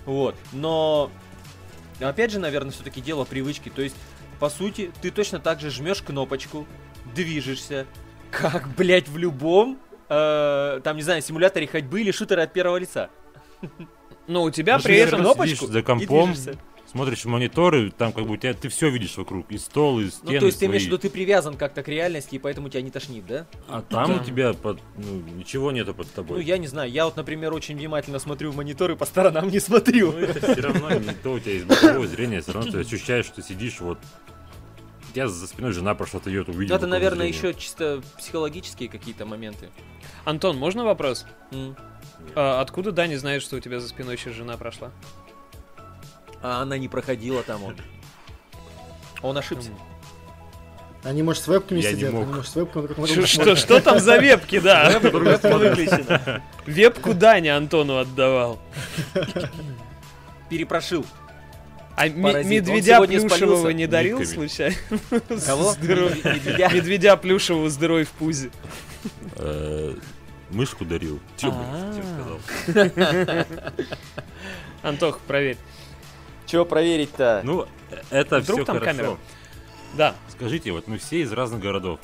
Вот, но опять же, наверное, все-таки дело привычки. То есть, по сути, ты точно так же жмешь кнопочку, движешься, как, блядь, в любом, э, там, не знаю, симуляторе ходьбы или шутере от первого лица. Но у тебя Ну, при этом... кнопочку сидишь за компом, смотришь в мониторы, там как бы у тебя, ты все видишь вокруг, и стол, и стены Ну, то есть ты имеешь в свои. виду, ты привязан как-то к реальности, и поэтому тебя не тошнит, да? А там Да. у тебя под, ну, ничего нету под тобой. Ну, я не знаю, я вот, например, очень внимательно смотрю в мониторы, по сторонам не смотрю. Ну, это все равно не то, у тебя есть боковое зрение, все равно ты ощущаешь, что сидишь вот... Тебя за спиной жена прошла, ты ее увидел. Ну, это, наверное, еще чисто психологические какие-то моменты. Антон, можно вопрос? М. А, откуда Дани знает, что у тебя за спиной сейчас жена прошла? А она не проходила там он. Он ошибся. Они, может, с вебками Я не сидят, мог. они, может, с вебками Что, что, что там за вебки, да? Вебку Дани Антону отдавал. Перепрошил. А медведя плюшевого не дарил случайно? Кого? Медведя. Плюшевого с дырой в пузе. Э, Мышку дарил. А. тебе сказал? Антох, проверь. Чего проверить-то? Ну, это Вдруг все там хорошо. камера? Да. Скажите, вот мы все из разных городов.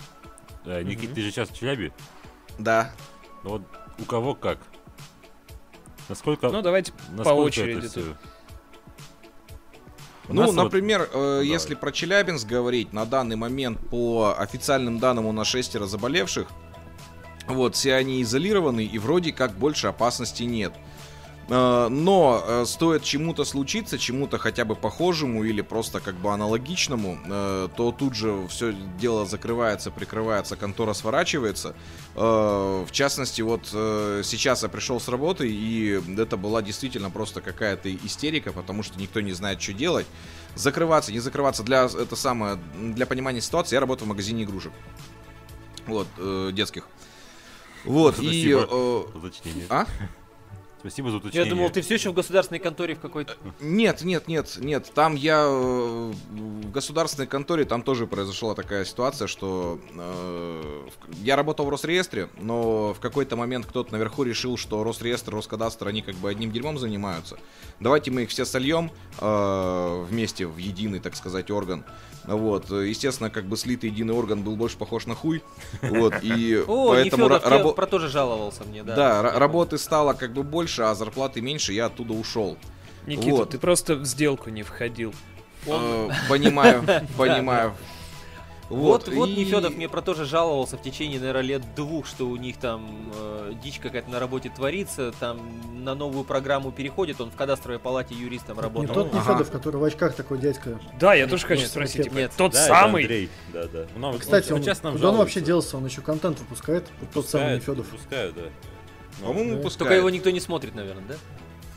Э, Никит, ты же сейчас в Челябе? Да. Ну Вот у кого как? Насколько, Ну, давайте по очереди это? У Ну, нас вот- например, э, если про Челябинск говорить, на данный момент по официальным данным у нас шестеро заболевших. Вот, все они изолированы, и вроде как больше опасности нет. Э, Но э, стоит чему-то случиться, чему-то хотя бы похожему или просто как бы аналогичному, э, то тут же все дело закрывается, прикрывается, контора сворачивается. Э, В частности, вот э, сейчас я пришел с работы, и это была действительно просто какая-то истерика, потому что никто не знает, что делать. Закрываться, не закрываться, для, это самое, для понимания ситуации, я работаю в магазине игрушек. Вот, э, детских. Вот, и... Спасибо. э, Уточнение. а? Спасибо за Я уточнение. думал, ты все еще в государственной конторе в какой-то. Нет, нет, нет, нет. Там я э, в государственной конторе, там тоже произошла такая ситуация, что э, я работал в Росреестре, но в какой-то момент кто-то наверху решил, что Росреестр, Роскадастр, они как бы одним дерьмом занимаются. Давайте мы их все сольем э, вместе в единый, так сказать, орган. Вот, э, естественно, как бы слитый единый орган был больше похож на хуй. Вот, и О, поэтому рабо- про тоже жаловался мне, да. да, ра- работы стало как бы больше, а зарплаты меньше, я оттуда ушел. Никита, Вот. ты просто в сделку не входил. Э, Понимаю, понимаю. Вот, вот и- Нефедов мне про то же жаловался в течение, наверное, лет двух, что у них там э, дичь какая-то на работе творится, там на новую программу переходит, он в кадастровой палате юристом Не работал. тот Ага. Нефедов, который в очках такой дядька. Да, я тоже хочу Нет, спросить. нет, типа, нет. Тот Да, самый? Андрей. Да, да. Ну, он- Кстати, он он, сейчас нам куда он вообще делся? Он еще контент выпускает? Тот самый Нефедов. Пускают, да. Ну, По-моему, Да. пускай. Только его никто не смотрит, наверное, да?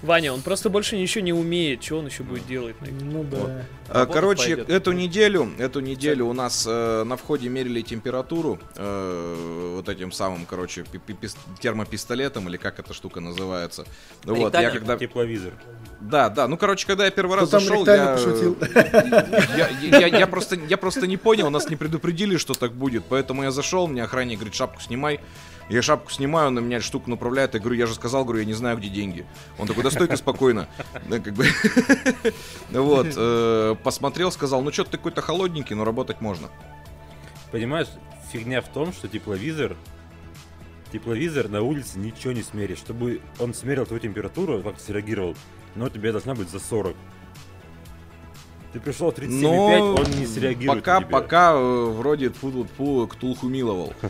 Ваня, он просто больше ничего не умеет. Что он еще будет делать? Ну да. А, Работать Короче, пойдет. эту неделю, эту неделю у нас э, на входе мерили температуру э, вот этим самым, короче, пи- пи- пис- термопистолетом или как эта штука называется. Вот, я Ректально? когда, Тепловизор. да, да, ну короче, когда я первый раз Кто зашел, ректально я, пошутил? я, я- я- я просто, я просто не понял, нас не предупредили, что так будет, поэтому я зашел, мне охранник говорит, шапку снимай. Я шапку снимаю, на меня штуку направляет, я говорю, я же сказал, говорю, я не знаю, где деньги. Он такой, да стойка спокойно. Да, как бы. Вот, э, посмотрел, сказал, ну что ты какой-то холодненький, но работать можно. Понимаешь, фигня в том, что тепловизор тепловизор на улице ничего не смерит. Чтобы он смерил твою температуру, как среагировал, но тебе должна быть за 40. Ты пришел 37,5, Но он не среагирует пока, на тебя. пока э, вроде тфу Ктулху миловал.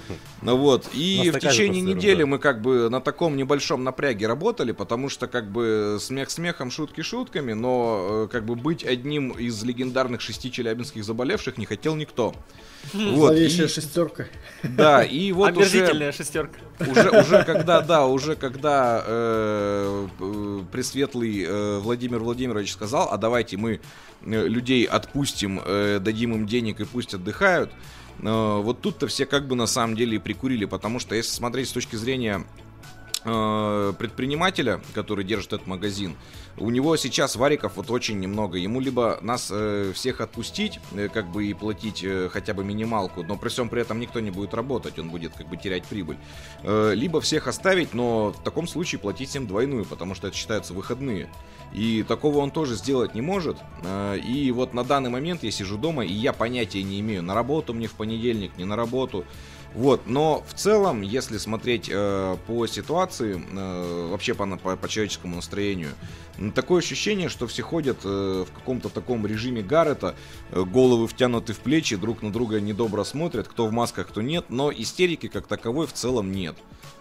Ну вот, и в течение недели мы как бы на таком небольшом напряге работали, потому что как бы смех смехом, шутки шутками, но э, как бы быть одним из легендарных шести челябинских заболевших не хотел никто. Вот, Зловещая и- шестерка. да, и вот уже, шестерка. уже, уже когда, да, уже когда э, э, Пресветлый э, Владимир Владимирович сказал, а давайте мы э, людей отпустим, э, дадим им денег и пусть отдыхают, вот тут-то все как бы на самом деле и прикурили, потому что если смотреть с точки зрения предпринимателя, который держит этот магазин, у него сейчас вариков вот очень немного. Ему либо нас э, всех отпустить, э, как бы и платить э, хотя бы минималку, но при всем при этом никто не будет работать, он будет как бы терять прибыль. Э, либо всех оставить, но в таком случае платить всем двойную, потому что это считаются выходные. И такого он тоже сделать не может. Э, И вот на данный момент я сижу дома, и я понятия не имею, на работу мне в понедельник, не на работу. Вот, но в целом, если смотреть э, по ситуации, э, вообще по, по, по человеческому настроению, такое ощущение, что все ходят э, в каком-то таком режиме Гаррета, э, головы втянуты в плечи, друг на друга недобро смотрят, кто в масках, кто нет, но истерики как таковой в целом нет.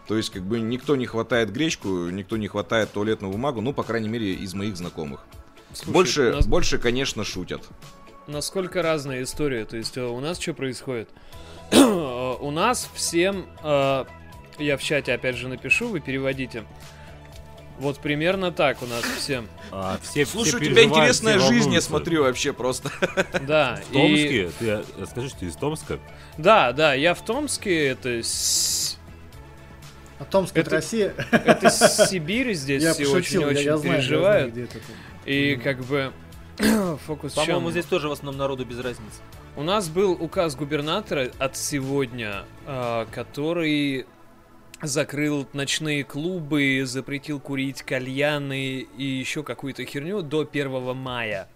То есть, как бы никто не хватает гречку, никто не хватает туалетную бумагу, ну, по крайней мере, из моих знакомых. Слушай, больше, нас- больше, конечно, шутят. насколько разная история. То есть э, у нас что происходит? У нас всем, э, я в чате опять же напишу, вы переводите. Вот примерно так у нас всем. А, все, Слушай, все у тебя переживают, интересная все жизнь, я смотрю вообще просто. Да. В и- Томске? Ты э, скажи, что ты из Томска? Да, да, я в Томске, это, А Томск это Это- Россия. это Сибирь, здесь Я все очень-очень я знаю, я переживают. знаю, где это. И как бы фокус По-моему, здесь тоже в основном народу без разницы. У нас был указ губернатора от сегодня, а, который закрыл ночные клубы, запретил курить кальяны и еще какую-то херню до 1 мая.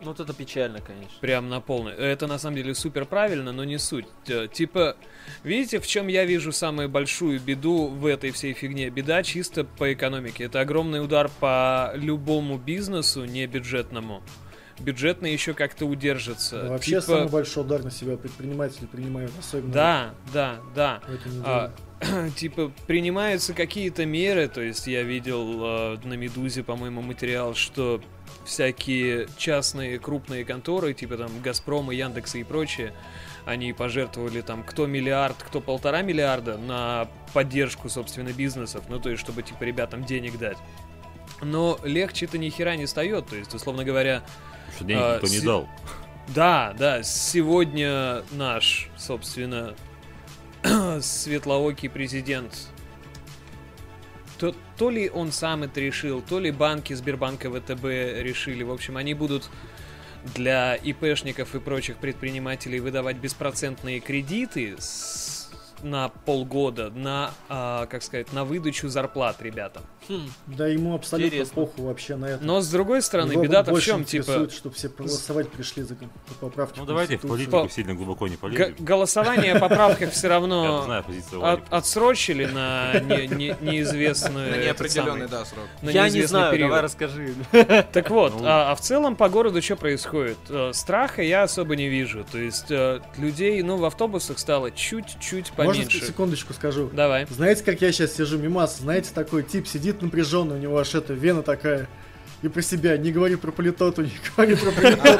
Ну, вот это печально, конечно. Прям на полный. Это на самом деле супер правильно, но не суть. Э, Типа, видите, в чем я вижу самую большую беду в этой всей фигне? Беда чисто по экономике. Это огромный удар по любому бизнесу, не бюджетному. Бюджетный еще как-то удержится. Да, Вообще Типа, самый большой удар на себя предприниматели принимают, особенно Да, да, да. А, типа принимаются какие-то меры, то есть я видел э, на Медузе, по-моему, материал, что всякие частные крупные конторы, типа там Газпром и Яндекса и прочее, они пожертвовали там кто миллиард, кто полтора миллиарда на поддержку, собственно, бизнесов, ну то есть чтобы типа ребятам денег дать. Но легче-то ни хера не стает, то есть, условно говоря, Что денег А, никто не си- дал. да, да, сегодня наш, собственно, светлоокий президент, то, то ли он сам это решил, то ли банки Сбербанка ВТБ решили. В общем, они будут для ИПшников и прочих предпринимателей выдавать беспроцентные кредиты с- на полгода на, а, как сказать, на выдачу зарплат ребятам. Хм, Да ему абсолютно Интересно. похуй вообще на это. Но с другой стороны, Его беда-то в чем, типа, чтобы все проголосовать пришли за по- поправки. Ну в давайте в политику По- сильно глубоко не г- полезем. голосование о поправках все равно знаю от- отсрочили на не- не- неизвестную На неопределенный, самый- да, срок. на Я не знаю, период. давай расскажи. Так вот, Ну. а, а в целом по городу что происходит? Э, Страха я особо не вижу. То есть э, людей, ну, в автобусах стало чуть-чуть Можно поменьше. секундочку скажу? Давай. Знаете, как я сейчас сижу, мимас, знаете, такой тип сидит напряженный, у него аж эта вена такая, и про себя, не говори про политоту, не говори про политоту.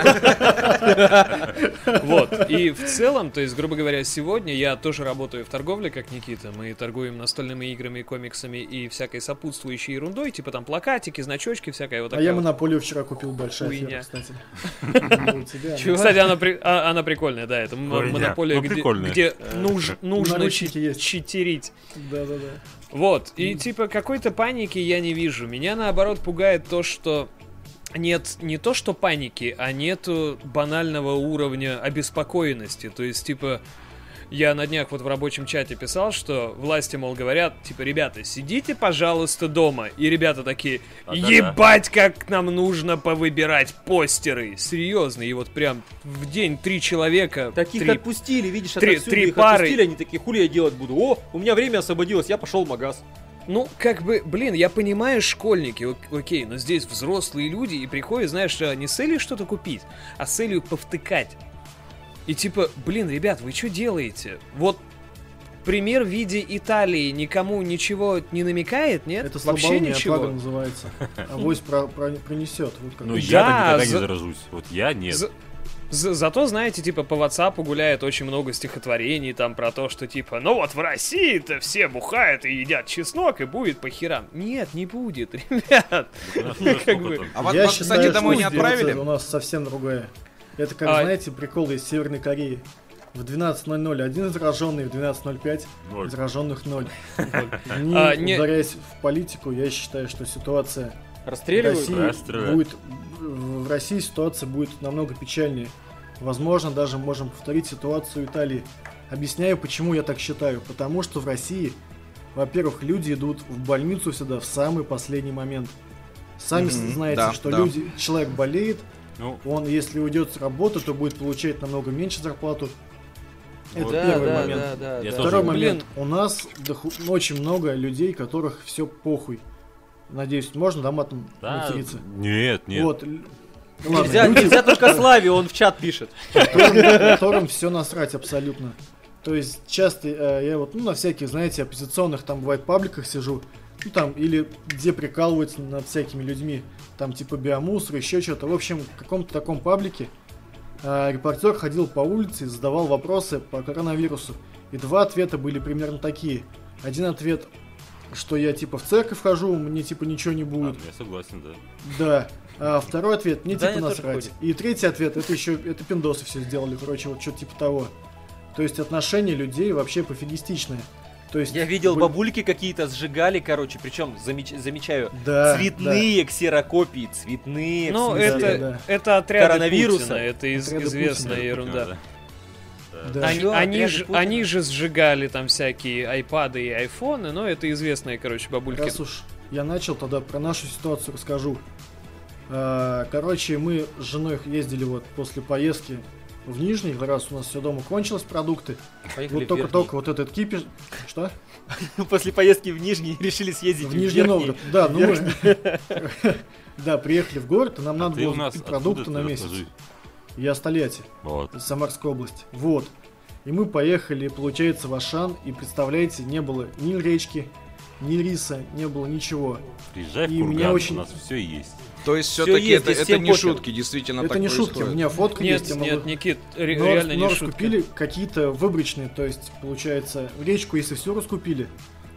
Вот. И в целом, то есть, грубо говоря, сегодня я тоже работаю в торговле, как Никита. Мы торгуем настольными играми, комиксами и всякой сопутствующей ерундой, типа там плакатики, значочки, всякая вот А такая. я вот. монополию вчера купил, большая фера, кстати. Кстати, она, а- она прикольная, да, это монополия, Ну, где, нужно читерить. Да-да-да. Вот, и типа какой-то паники я не вижу. Меня наоборот пугает то, что нет не то, что паники, а нету банального уровня обеспокоенности. То есть, типа, я на днях вот в рабочем чате писал, что власти, мол, говорят, типа, ребята, сидите, пожалуйста, дома. И ребята такие, А, ебать, как нам нужно повыбирать постеры. Серьезно, и вот прям в день три человека. Таких три- отпустили, видишь, три- отовсюду три их пары. отпустили, они такие, хули я делать буду? О, у меня время освободилось, я пошел в магаз. Ну, как бы, блин, я понимаю, школьники, ок- окей, но здесь взрослые люди и приходят, знаешь, а, не с целью что-то купить, а с целью повтыкать. И типа, блин, ребят, вы что делаете? Вот пример в виде Италии никому ничего не намекает, нет? Это Вообще ничего. отвага называется. Авось про, про- пронесет. Вот как. Ну, я-то никогда за- не заражусь. Вот я нет. За- за- зато, знаете, типа по WhatsApp гуляет очень много стихотворений там про то, что типа, ну вот в России-то все бухают и едят чеснок, и будет по херам. Нет, не будет, ребят. У нас уже как сколько бы- там? А вас, Я кстати, домой не отправили? У нас совсем другая. Это как, А- знаете, прикол из Северной Кореи. В 12.00 один зараженный, в 12.05 Ноль. зараженных ноль. Не А, не- ударяясь в политику, я считаю, что ситуация в Расстреливают? России Расстреляют. будет в России ситуация будет намного печальнее. Возможно, даже можем повторить ситуацию в Италии. Объясняю, почему я так считаю. Потому что в России, во-первых, люди идут в больницу всегда в самый последний момент. Сами знаете, да, что да. люди, человек болеет, Ну, он, если уйдет с работы, то будет получать намного меньше зарплату. Это Вот. первый момент. да, Я да. тоже- Второй Блин. момент. У нас доху- очень много людей, которых все похуй. Надеюсь, можно да матом да, материться? нет, нет. Вот. Ладно, Нельзя, люди, нельзя только Славе, он в чат пишет. которым, которым все насрать абсолютно. То есть часто э, я вот ну, на всяких, знаете, оппозиционных там бывает пабликах сижу, ну там или где прикалываются над всякими людьми, там типа биомусор, еще что-то. В общем, в каком-то таком паблике э, репортер ходил по улице и задавал вопросы по коронавирусу. И два ответа были примерно такие. Один ответ, что я типа в церковь хожу, мне типа ничего не А, будет. ну, я согласен, да. Да. А второй ответ, мне типа насрать. И третий ответ, это еще, это пиндосы все сделали, короче, вот что-то типа того. То есть отношение людей вообще пофигистичное. То есть... Я видел, вы- бабульки какие-то сжигали, короче, причем, замечаю, Да, цветные ксерокопии, цветные. Ну, это, да, да. это отряды Коронавируса. Путина, это из- Отряды известная Путина. ерунда. Да. да. Да. Они, Чё, они, Путина? они же сжигали там всякие айпады и айфоны, но это известные, короче, бабульки. Раз уж я начал, тогда про нашу ситуацию расскажу. А, Короче, мы с женой ездили вот после поездки в Нижний, раз у нас все дома кончилось продукты. Поехали Вот в только-только вот этот кипиш... Что? Верхний. После поездки в Нижний решили съездить В Нижний Верхний. Новгород. Да, ну мы... Да, приехали в город, и нам А надо было продукты ты на месяц. Я с Тольятти. Вот. из Самарской области. Вот. И мы поехали, получается, в Ашан, и представляете, не было ни речки, ни риса, не было ничего. Приезжай в И Курган, меня очень- у нас все есть. То есть все-таки это, это не похер. шутки, действительно Это так не шутки, у происходит. меня фотка Нет, есть. нет, могу- Никит, ре- Но, реально но не шутка. раскупили какие-то выборочные, то есть, получается, речку, если все раскупили,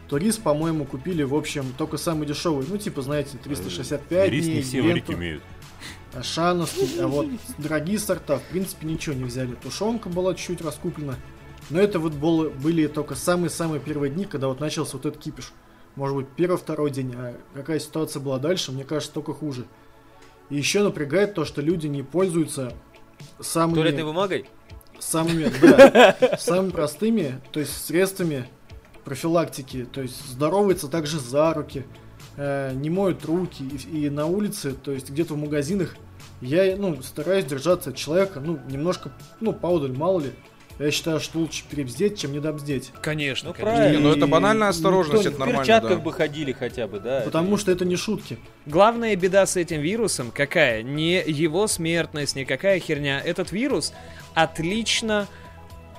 то рис, по-моему, купили, в общем, только самый дешевый. Ну, типа, знаете, 365 Рис дней, не все варить ленту, умеют. ашановский, а вот дорогие сорта, в принципе, ничего не взяли. Тушенка была чуть-чуть раскуплена. Но это вот было, были только самые-самые первые дни, когда вот начался вот этот кипиш. Может быть, первый-второй день. А какая ситуация была дальше, мне кажется, только хуже. И еще напрягает то, что люди не пользуются самыми, Туалетной бумагой? самыми, да, самыми простыми, то есть средствами профилактики. То есть здороваются также за руки, э, не моют руки. И, и на улице, то есть где-то в магазинах, я ну, стараюсь держаться от человека, ну, немножко, ну, поодаль, мало ли. Я считаю, что лучше перебздеть, чем недобздеть. Конечно, Ну, конечно. правильно. Не, ну это банальная осторожность, никто это В нормально, перчатках да. бы ходили хотя бы, да. Потому что это не шутки. Главная беда с этим вирусом какая? Не его смертность, никакая херня. Этот вирус отлично...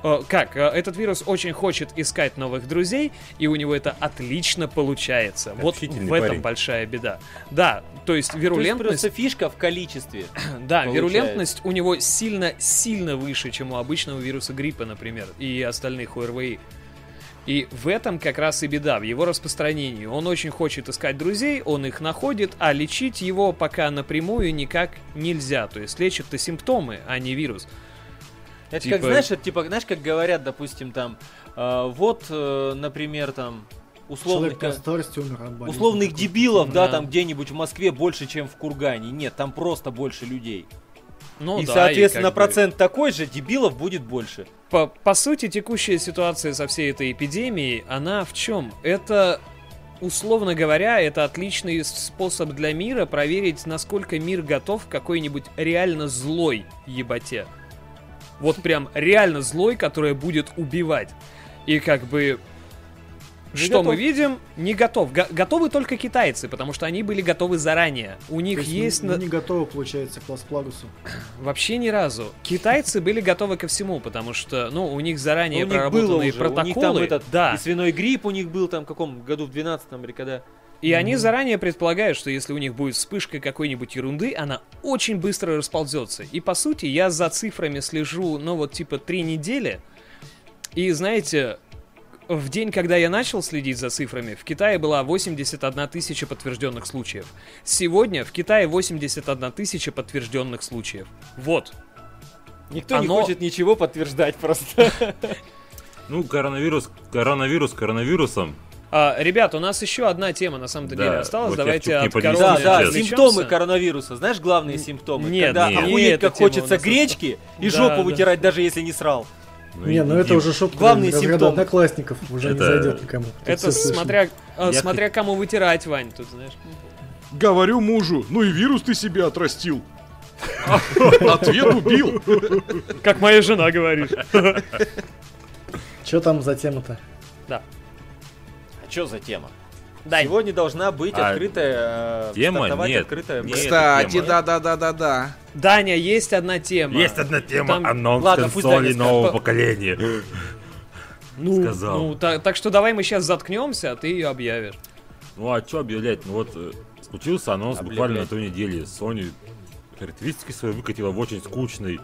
э, Как? э, Этот вирус очень хочет искать новых друзей, и у него это отлично получается. Вот в этом парень. большая беда. Да, то есть То есть вирулентность... просто фишка в количестве. Да, получается. вирулентность у него сильно-сильно выше, чем у обычного вируса гриппа, например, и остальных ОРВИ. И в этом как раз и беда, в его распространении. Он очень хочет искать друзей, он их находит, а лечить его пока напрямую никак нельзя. То есть лечат-то симптомы, а не вирус. Это Типа- как, знаешь, это типа, знаешь, как говорят, допустим, там, э, вот, э, например, там, условных, старости умер от болезни. условных Такой. дебилов, да. Да. там где-нибудь в Москве больше, чем в Кургане. Нет, там просто больше людей. Ну и, да, соответственно, как бы- процент такой же, дебилов будет больше. По, по сути, текущая ситуация со всей этой эпидемией, она в чем? Это, условно говоря, это отличный способ для мира проверить, насколько мир готов к какой-нибудь реально злой ебате. Вот прям реально злой, которая будет убивать. И как бы Не что мы готов. видим? Не готов. Го- готовы только китайцы, потому что они были готовы заранее. У То них есть есть... мы на- не готовы, получается, к Лас-Плагусу. Вообще ни разу. Китайцы были готовы ко всему, потому что, ну, у них заранее у них было проработанные уже, протоколы. у них там этот, да. и свиной грипп у них был там в каком году, в 12 или когда. И они заранее предполагают, что если у них будет вспышка какой-нибудь ерунды, она очень быстро расползется. И по сути, я за цифрами слежу, ну вот типа три недели. И знаете, в день, когда я начал следить за цифрами, в Китае была 81 тысяча подтвержденных случаев. Сегодня в Китае 81 тысяча подтвержденных случаев. Вот. Никто не Оно- хочет ничего подтверждать просто. Ну, коронавирус, коронавирус коронавирусом. А, ребят, у нас еще одна тема на самом-то Да, деле осталась. вот Давайте не от короны Да, да, отвлечемся. симптомы коронавируса. Знаешь главные симптомы? нет, Когда нет. охуеть, как хочется гречки и Да, жопу да. вытирать, даже если не срал. Ну, Не, ну и- это и- уже шутка разряда симптомы. одноклассников. Уже не Это- зайдет никому. Тут Это смотря, а, Я смотря кому вытирать, Вань, тут, знаешь. Говорю мужу, ну и вирус ты себе отрастил. Ответ убил. Как моя жена говорит. Что там за тема-то? А что за тема? Дань. Сегодня должна быть А, открытая... э, тема? Нет. открытая... Нет. Кстати, да-да-да-да-да. Даня, есть одна тема. Есть одна тема, Там- анонс Ладно, консолей Даня нового скажет. поколения. ну, сказал. Ну, та- так что давай мы сейчас заткнемся, а ты ее объявишь. Ну а что объявлять? Ну вот э, случился анонс Объявлять. буквально на той неделе. Sony характеристики свои выкатила в очень скучной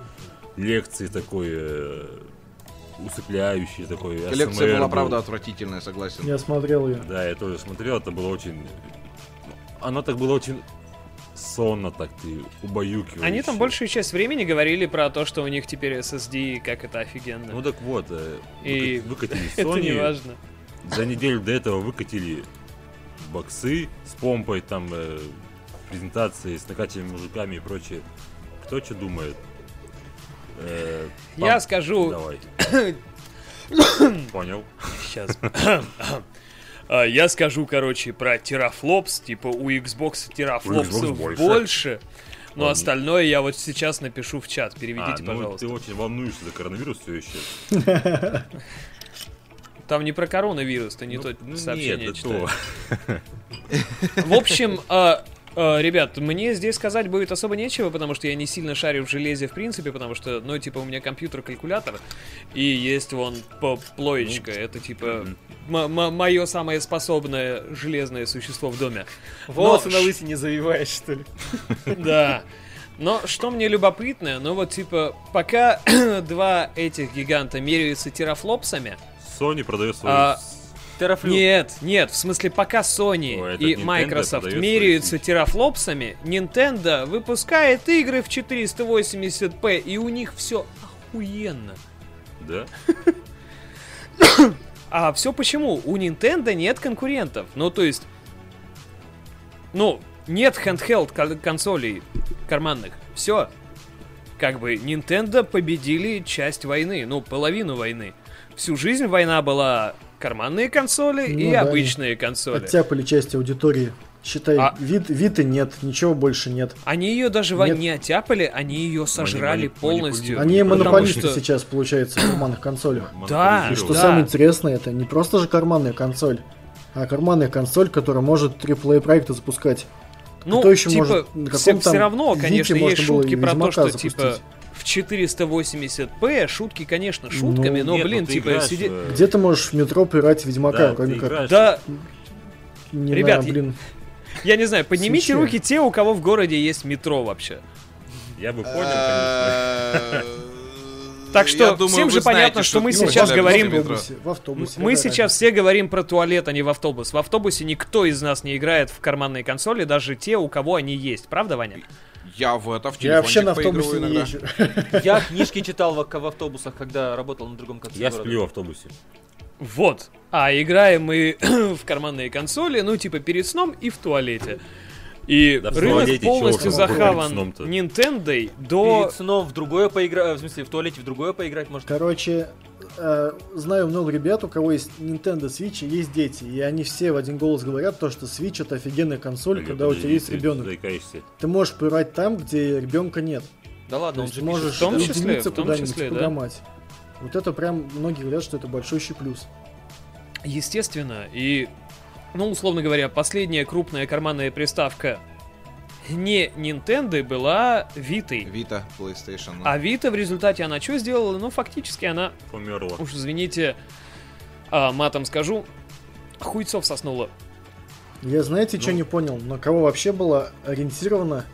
лекции такой э, усыпляющей такой. Коллекция ASMR была, был. правда, отвратительная, согласен. Я смотрел ее. Да, я тоже смотрел, это было очень... Оно так было очень сонно так, ты убаюкиваешь. Они там большую часть времени говорили про то, что у них теперь SSD, как это офигенно. Ну так вот, э, И выка- выкатили это не Sony, важно. за неделю до этого выкатили боксы с помпой, там э, презентации с накачанными мужиками и прочее. Кто что думает? Э, Я скажу... Давай. Понял. Сейчас. А, Я скажу, короче, про терафлопс. Типа у Xbox терафлопсов Xbox больше. больше. Но Ладно. остальное я вот сейчас напишу в чат. Переведите, А, ну, пожалуйста. ты очень волнуешься за коронавирус все еще. Там не про коронавирус, ты не Ну, то ну, сообщение нет, читаешь. это В общем, а, а, ребят, мне здесь сказать будет особо нечего, потому что я не сильно шарю в железе в принципе, потому что, ну, типа, у меня компьютер-калькулятор, и есть вон по- плоечка, это, типа, мое самое способное железное существо в доме. Волосы Но на лысине завиваешь, что ли? Да. Но что мне любопытно, ну вот типа, пока два этих гиганта меряются терафлопсами, Sony продает свою... А, Терафлю. Нет, нет, в смысле, пока Sony Ой, и Nintendo Microsoft меряются терафлопсами, Nintendo выпускает игры в 480p, и у них все охуенно. Да? А все почему? У Nintendo нет конкурентов. Ну, то есть... Ну, нет handheld кон- консолей карманных. Все. Как бы Nintendo победили часть войны, ну, половину войны. Всю жизнь война была карманные консоли Ну и да, обычные консоли. Оттяпали часть аудитории. Считай, А- вид, Виты нет, ничего больше нет. Они ее даже Нет. не оттяпали, они ее сожрали манипу- полностью. Они монополисты что- сейчас, получается, в карманных консолях. Да, И что Да. самое интересное, это не просто же карманная консоль, а карманная консоль, которая может AAA проекты запускать. Ну, Кто еще типа, может- на все, там равно, конечно, есть было шутки про то, что, запустить? типа, в 480p, шутки, конечно, шутками, Ну, но, Нет, блин, ну ты типа, играешь, сиди... э, Где ты можешь в метро поиграть в Ведьмака, да, кроме ты как Да, не Ребят, на, я- блин, я не знаю, поднимите руки те, у кого в городе есть метро вообще. Я бы понял, конечно. Так что Я думаю, всем же знаете, понятно, что мы это ну, сейчас такое говорим- в автобусе, в автобусе. Мы какая сейчас все говорим про туалет, а не в автобус. В автобусе никто из нас не играет в карманные консоли, даже те, у кого они есть. Правда, Ваня? Я в это, в? Я вообще на автобусе не езжу. Я книжки читал в, в автобусах, когда работал на другом конце Я города. сплю в автобусе. Вот. А играем мы в карманные консоли, ну, типа, перед сном и в туалете. И Да рынок туалете полностью захаван? Nintendo до... Перед сном в другое поиграть, в смысле, в туалете в другое поиграть может. Короче, э, знаю много ребят, у кого есть Nintendo Switch и есть дети, и они все в один голос говорят то, что Switch это офигенная консоль, Блин, когда у тебя есть ты ребенок. Ты можешь поиграть там, где ребенка нет. Да То ладно, он же можешь в том числе, в том числе, да. погамать. Вот это прям многие говорят, что это большущий плюс. естественно, и, ну, условно говоря, последняя крупная карманная приставка не Nintendo была Витой. Vita, PlayStation. ну. А Вита в результате она что сделала? Ну, фактически она, Померла. уж извините, а, матом скажу, хуйцов соснула. Я знаете, что Ну. не понял? На кого вообще была ориентирована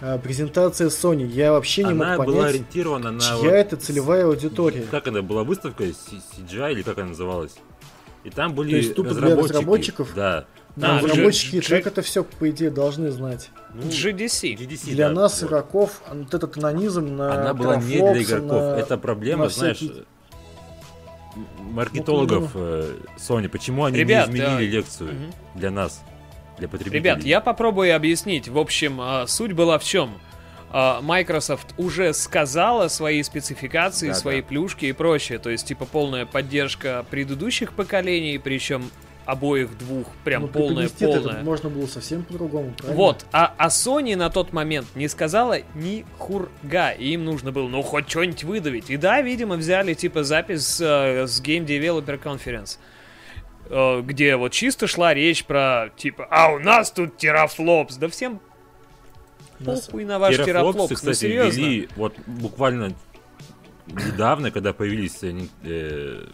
а, презентация Sony? Я вообще не Она мог была понять, ориентирована на... чья вот- это целевая аудитория. Как это была выставка C- CGI или как она называлась? И там были То есть тупо для разработчики. разработчиков? Да. Да, А, разработчики G- и так это все, по идее, должны знать. Ну, GDC. GDC, Для да, нас, вот. игроков, вот этот анонизм на Она была не для игроков. на- Это проблема, на знаешь, всякие- маркетологов Ну, э, Sony. Почему они Ребят, не изменили да. лекцию Мгм. для нас, для потребителей? Ребят, я попробую объяснить. В общем, а, суть была в чем? А, Microsoft уже сказала свои спецификации, Да, свои да. плюшки и прочее. То есть, типа, полная поддержка предыдущих поколений, причем обоих двух, прям Ну, полная, преподнести это полная. можно было совсем по-другому, правильно? Вот, а, а Sony на тот момент не сказала ни хурга, и им нужно было, ну, хоть что-нибудь выдавить. И да, видимо, взяли, типа, запись э, с Game Developer Conference, э, где вот чисто шла речь про, типа, а у нас тут терафлопс. Да всем похуй на ваш терафлопс, ну, кстати, серьезно. ввели вот буквально недавно, когда появились, э, не- э,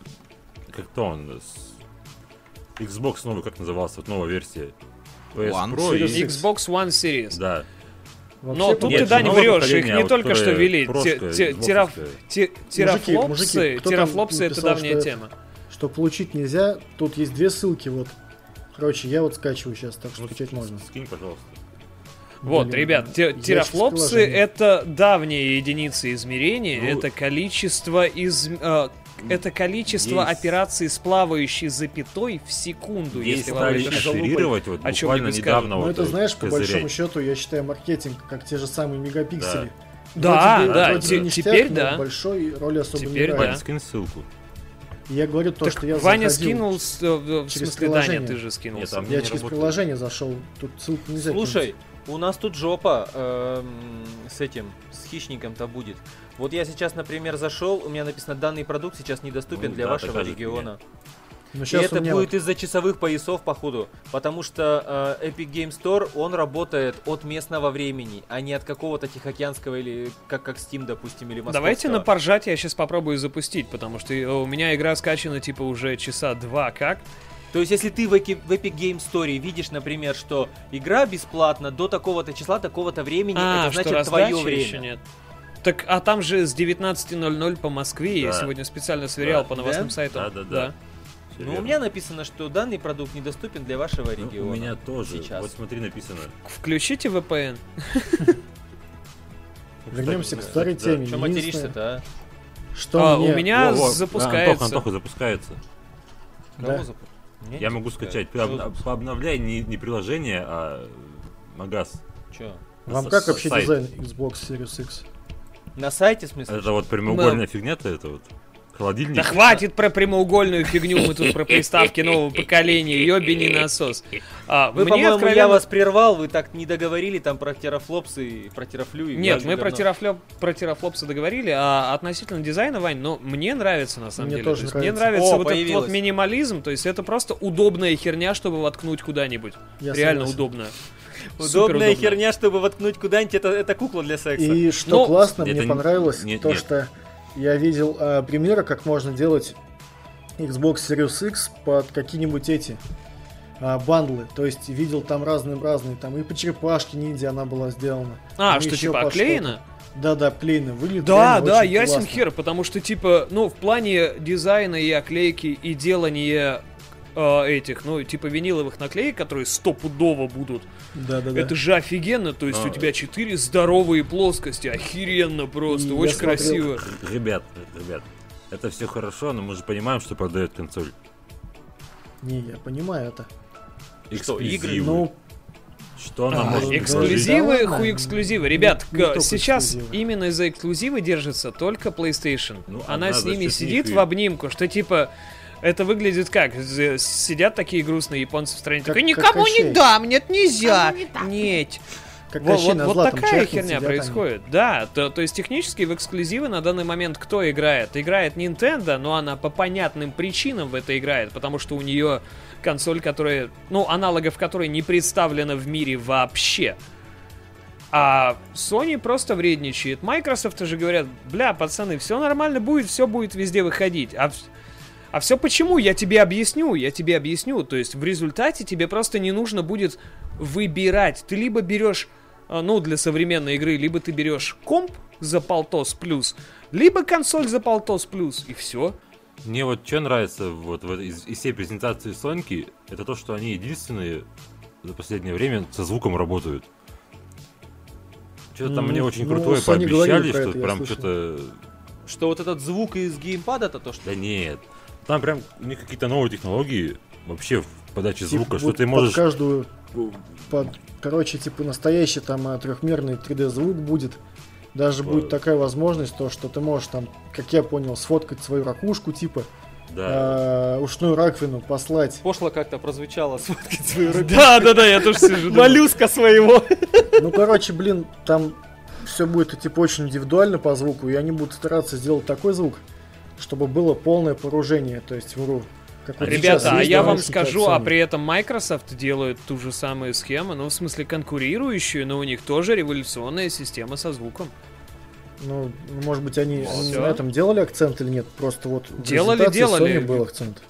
как-то он, с- Xbox новый, как назывался, вот новая версия. PS One, Pro и... Series Xbox One Series. Да. Вообще, Но тут Нет, ты, да, не врешь, их не вот только что вели. Терафлопсы, терафлопсы это давняя что тема. Что получить нельзя, тут есть две ссылки, вот. Короче, я вот скачиваю сейчас, так что Ну, скачать можно. Скинь, пожалуйста. Вот, Блин, ребят, те- терафлопсы это давняя единица измерения, Ну, это количество из э, это количество есть- операций с плавающей запятой в секунду, Здесь если вам это шифрировать вот о чем недавно. скажут. Ну, вот это, знаешь, по козырять. большому счету, я считаю маркетинг, как те же самые мегапиксели. Да, Вроде бы- да, вроде те- ништяк, теперь да. большой роли особо Теперь не играет. Вань, да. скинь ссылку. И Я говорю то, Так что я Ваня скинул, с- э, в через смысле, Даня, приложение. ты же скинул. Нет, там Я не через работает. приложение зашел, тут ссылку нельзя Слушай, у нас тут жопа эм, с этим, с хищником-то будет. Вот я сейчас, например, зашел, у меня написано, данный продукт сейчас недоступен Ну для да, вашего региона. кинуть. Но И сейчас это меня будет вот- из-за часовых поясов, походу. Потому что э, Epic Game Store, он работает от местного времени, а не от какого-то тихоокеанского или как, как Steam, допустим, или московского. Давайте на поржать я сейчас попробую запустить, потому что э, у меня игра скачана типа уже часа два как. То есть, если ты в Epic, в Epic Game Store видишь, например, что игра бесплатна до такого-то числа, такого-то времени, А, это значит твое время. еще нет. Так, а там же с 19.00 по Москве, я Да. сегодня специально сверял Да. по новостным Да? сайтам. Да, да, да. Всё Ну, у верно. меня написано, что данный продукт недоступен для вашего Ну, региона. у меня тоже. Сейчас. Вот смотри, написано. Включите VPN. Ну, Вернемся к старой теме. Что материшься-то, а? Что А, мне... у меня запускается. Антоха, Антоха запускается. Да. Кого Я могу скачать. Пообновляй не, не приложение, а магаз. Чё? Вам как с- вообще сайт. дизайн Xbox Series X? На сайте, в смысле? Это вот прямоугольная фигня-то, это вот холодильник. Да хватит про прямоугольную фигню, мы тут про приставки нового поколения, ёбини насос. А, Вы, мне по-моему, я откровенно- вас прервал, вы так не договорили там про терафлопсы и про терафлю. и Нет, мы про, терафлоп, про терафлопсы договорили, а относительно дизайна, Вань, ну, мне нравится на самом Мне деле. тоже То нравится. Мне нравится О, вот этот появилось. вот минимализм, то есть это просто удобная херня, чтобы воткнуть куда-нибудь. Я Реально согласен. удобно. Удобная херня, чтобы воткнуть куда-нибудь, это, это кукла для секса. И что Ну, классно, это мне не- понравилось, нет, то нет. что я видел а, примеры, как можно делать Xbox Series X под какие-нибудь эти а, бандлы. То есть видел там разные-разные, там и по черепашке ниндзя она была сделана. А, что типа под оклеено? Да-да, клеено выглядит. Да, да, ясен классно. хер, потому что, типа, ну, в плане дизайна и оклейки и делания э, этих, ну, типа виниловых наклеек, которые стопудово будут, Да-да-да. это же офигенно, то есть А. у тебя четыре здоровые плоскости, охеренно просто, я очень смотрел- красиво. Ребят, ребят, это все хорошо, но мы же понимаем, что продает консоль. Не, я понимаю это. Что, игры? Эксклюзивы. Ну, Что она А, может эксклюзивы? Эксклюзивы, Да хуй эксклюзивы. Ребят, Не- сейчас эксклюзивы. именно из-за эксклюзивы держится только PlayStation. Ну, Она она с ними сидит них и- в обнимку, что типа... Это выглядит как? Сидят такие грустные японцы в стране, Как- как никому Кощей. не дам, нет, нельзя, нет. как Вот, вот- на вот златом такая херня сидят они. происходит. Да, то, то есть технически в эксклюзивы на данный момент кто играет? Играет Nintendo, но она по понятным причинам в это играет, потому что у нее консоль, которая, ну, аналогов которой не представлена в мире вообще. А Sony просто вредничает. Microsoft же говорят, бля, пацаны, все нормально будет, все будет везде выходить. А, а все почему? Я тебе объясню, я тебе объясню. То есть в результате тебе просто не нужно будет выбирать. Ты либо берешь, а, ну, для современной игры, либо ты берешь комп за полтос плюс, либо консоль за полтос плюс, и все. Мне вот что нравится вот в этой- из, из всей презентации Соньки, это то, что они единственные за последнее время со звуком работают. Что-то там М, мне очень ну, крутое Sony пообещали, что это, прям что-то... Что вот этот звук из геймпада-то то, что... Да нет. Там прям у них какие-то новые технологии вообще в подаче Типа звука, что вот ты под можешь... каждую, под, короче, типа настоящий там а, трехмерный 3D звук будет. Даже будет такая возможность, то, что ты можешь там, как я понял, сфоткать свою ракушку, типа, Да. а, ушную раковину послать. Пошло как-то прозвучало сфоткать свою руку. Да, да, да, я тоже сижу. Моллюска своего. Ну, короче, блин, там все будет типа очень индивидуально по звуку, и они будут стараться сделать такой звук, чтобы было полное погружение, то есть в игру. Как вот Ребята, а я вам скажу, а при этом Microsoft делает ту же самую схему, ну, в смысле, конкурирующую, но у них тоже революционная система со звуком. Ну, ну, может быть, они Всё. на этом делали акцент или нет? Просто вот Делали, делали. Sony был акцент.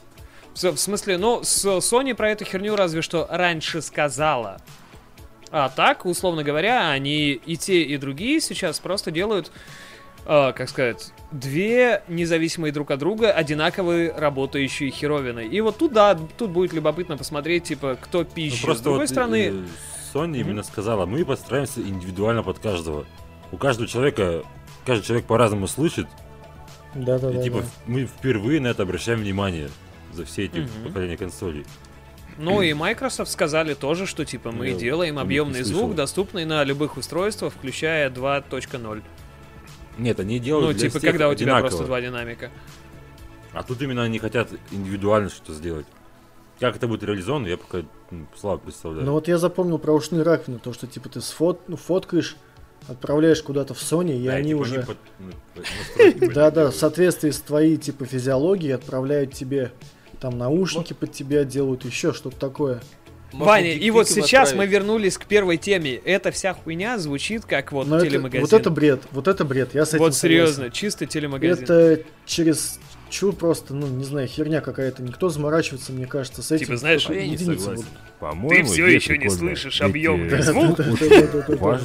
В в смысле, ну, с Sony про эту херню разве что раньше сказала. А так, условно говоря, они и те, и другие сейчас просто делают, э, как сказать, две независимые друг от друга одинаковые работающие херовины. И вот тут, да, тут будет любопытно посмотреть, типа, кто Ну, пищу. просто С другой вот, стороны, э, Sony именно сказала, мы подстраиваемся индивидуально под каждого. У каждого человека, каждый человек по-разному слышит, Да-да-да. и типа да. мы впервые на это обращаем внимание за все эти Мгм. поколения консолей. Ну и Microsoft сказали тоже, что типа мы Я делаем объемный звук, доступный на любых устройствах, включая 2.0. Нет, они делают Ну, для типа, всех когда у тебя одинаково. просто два динамика. А тут именно они хотят индивидуально что-то сделать. Как это будет реализовано, я пока м, слабо представляю. Ну вот я запомнил про ушные раковины, то, что типа ты сфот, ну, фоткаешь, отправляешь куда-то в Sony, и Да, они типа, уже... под- ну, Да-да, в соответствии с твоей типа физиологией отправляют тебе там наушники под тебя делают, еще что-то такое. Ваня, и вот сейчас мы отправить. вернулись к первой теме. Эта вся хуйня звучит как вот Но это- телемагазин. вот это бред, вот это бред, я с этим Вот серьезно, согласен. чисто телемагазин. Это через чур просто, ну, не знаю, херня какая-то. Никто заморачиваться, мне кажется, с этим. Типа, знаешь, я не единицы согласен. По-моему, всё идея еще не слышишь объемный э, звук.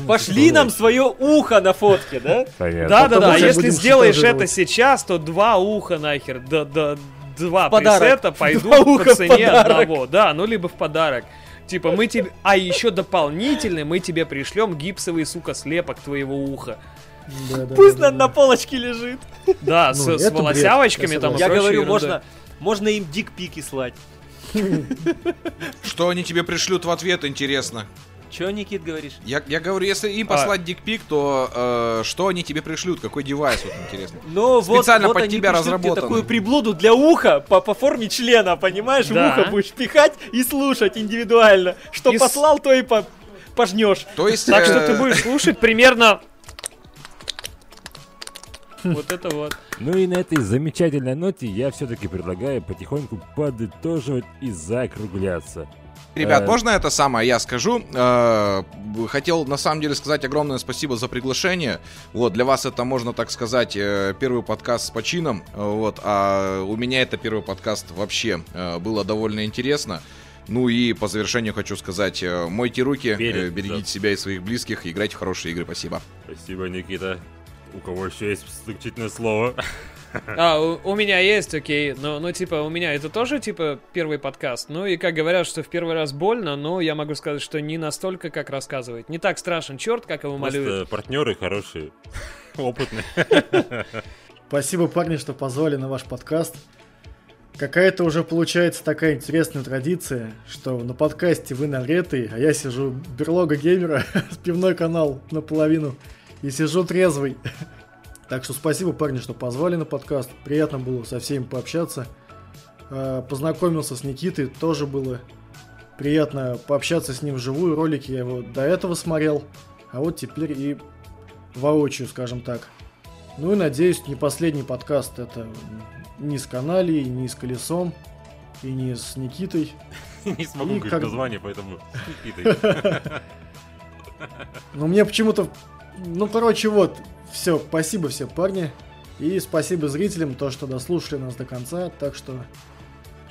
Пошли нам свое ухо на фотке, да? Понятно. Да, да, да. Потом Если сделаешь это сейчас, то два уха нахер, да, да, два В подарок. пресета пойдут Два уха по цене подарок. одного. Да, ну либо в подарок. Типа мы тебе, а еще дополнительно мы тебе пришлем гипсовый, сука, слепок твоего уха. Да-да-да-да-да. Пусть на, на полочке лежит. Да, Ну, с, с волосявочками там и Я говорю, ерундой. можно, можно им дикпики слать. Что они тебе пришлют в ответ, интересно? Че, Никит, говоришь? Я, я говорю, если им послать дикпик, то э, что они тебе пришлют? Какой девайс, вот интересно? Ну, вот, Специально вот под они тебя разработано. такую приблуду для уха по, по форме члена, понимаешь? Да. В ухо будешь пихать и слушать индивидуально. Что И с- послал, то и по- пожнешь. То есть... Так что э, ты будешь слушать примерно... Вот это вот. Ну и на этой замечательной ноте я все-таки предлагаю потихоньку подытоживать и закругляться. Ребят, Э, можно это самое я скажу? Э, Хотел на самом деле сказать огромное спасибо за приглашение. Вот, для вас это, можно так сказать, э, первый подкаст с почином. Вот, а у меня это первый подкаст вообще было довольно интересно. Ну и по завершению хочу сказать, мойте руки, Перед, берегите да. себя и своих близких, играйте в хорошие игры. Спасибо. Спасибо, Никита. У кого еще есть вступительное слово? А, у, у меня есть, окей, но, ну, типа, у меня это тоже, типа, первый подкаст. Ну, и как говорят, что в первый раз больно, но я могу сказать, что не настолько, как рассказывает. Не так страшен черт, как его малюют. Просто партнеры хорошие, опытные. Спасибо, парни, что позвали на ваш подкаст. Какая-то уже получается такая интересная традиция, что на подкасте вы нагретый, а я сижу берлога геймера, пивной канал наполовину, и сижу трезвый. Так что спасибо, парни, что позвали на подкаст. Приятно было со всеми пообщаться. Э, Познакомился с Никитой, тоже было приятно пообщаться с ним вживую. Ролики я его до этого смотрел, а вот теперь и воочию, скажем так. Ну и надеюсь, не последний подкаст это не с Каналией, не с Колесом и не с Никитой. Не смогу говорить как- название, поэтому с Никитой. Но мне почему-то... Ну, короче, вот. Все, спасибо все, парни. И спасибо зрителям, то, что дослушали нас до конца. Так что,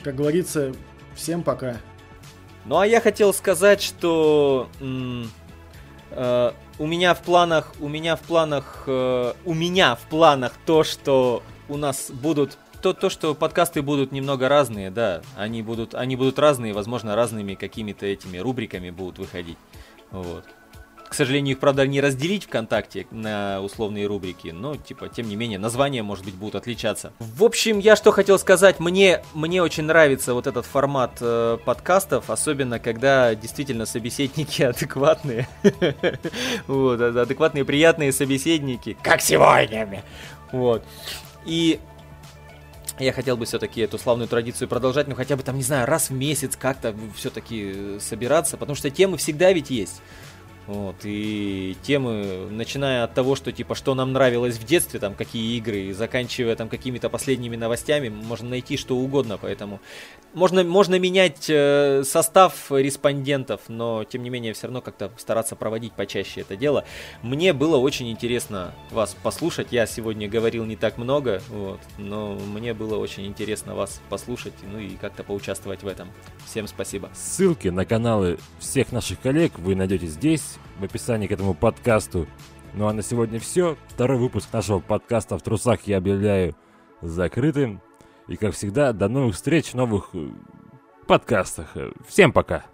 как говорится, всем пока. Ну а я хотел сказать, что э, у меня в планах, у меня в планах, э, у меня в планах то, что у нас будут то, то, что подкасты будут немного разные, да, они будут, они будут разные, возможно, разными какими-то этими рубриками будут выходить, вот. К сожалению, их, правда, не разделить ВКонтакте на условные рубрики, но, типа, тем не менее, названия, может быть, будут отличаться. В общем, я что хотел сказать, мне, мне очень нравится вот этот формат э, подкастов, особенно когда действительно собеседники адекватные. Вот, а- адекватные, приятные собеседники, как сегодня. Вот. И я хотел бы все-таки эту славную традицию продолжать, ну хотя бы там, не знаю, раз в месяц как-то все-таки собираться, потому что темы всегда ведь есть. Вот, и темы, начиная от того, что типа, что нам нравилось в детстве, там, какие игры, и заканчивая там какими-то последними новостями, можно найти что угодно, поэтому можно, можно менять э, состав респондентов, но тем не менее все равно как-то стараться проводить почаще это дело. Мне было очень интересно вас послушать, я сегодня говорил не так много, вот, но мне было очень интересно вас послушать, ну и как-то поучаствовать в этом. Всем спасибо. Ссылки на каналы всех наших коллег вы найдете здесь, в описании к этому подкасту. Ну а на сегодня все. Второй выпуск нашего подкаста в трусах я объявляю закрытым. И как всегда, до новых встреч в новых э, подкастах. Всем пока!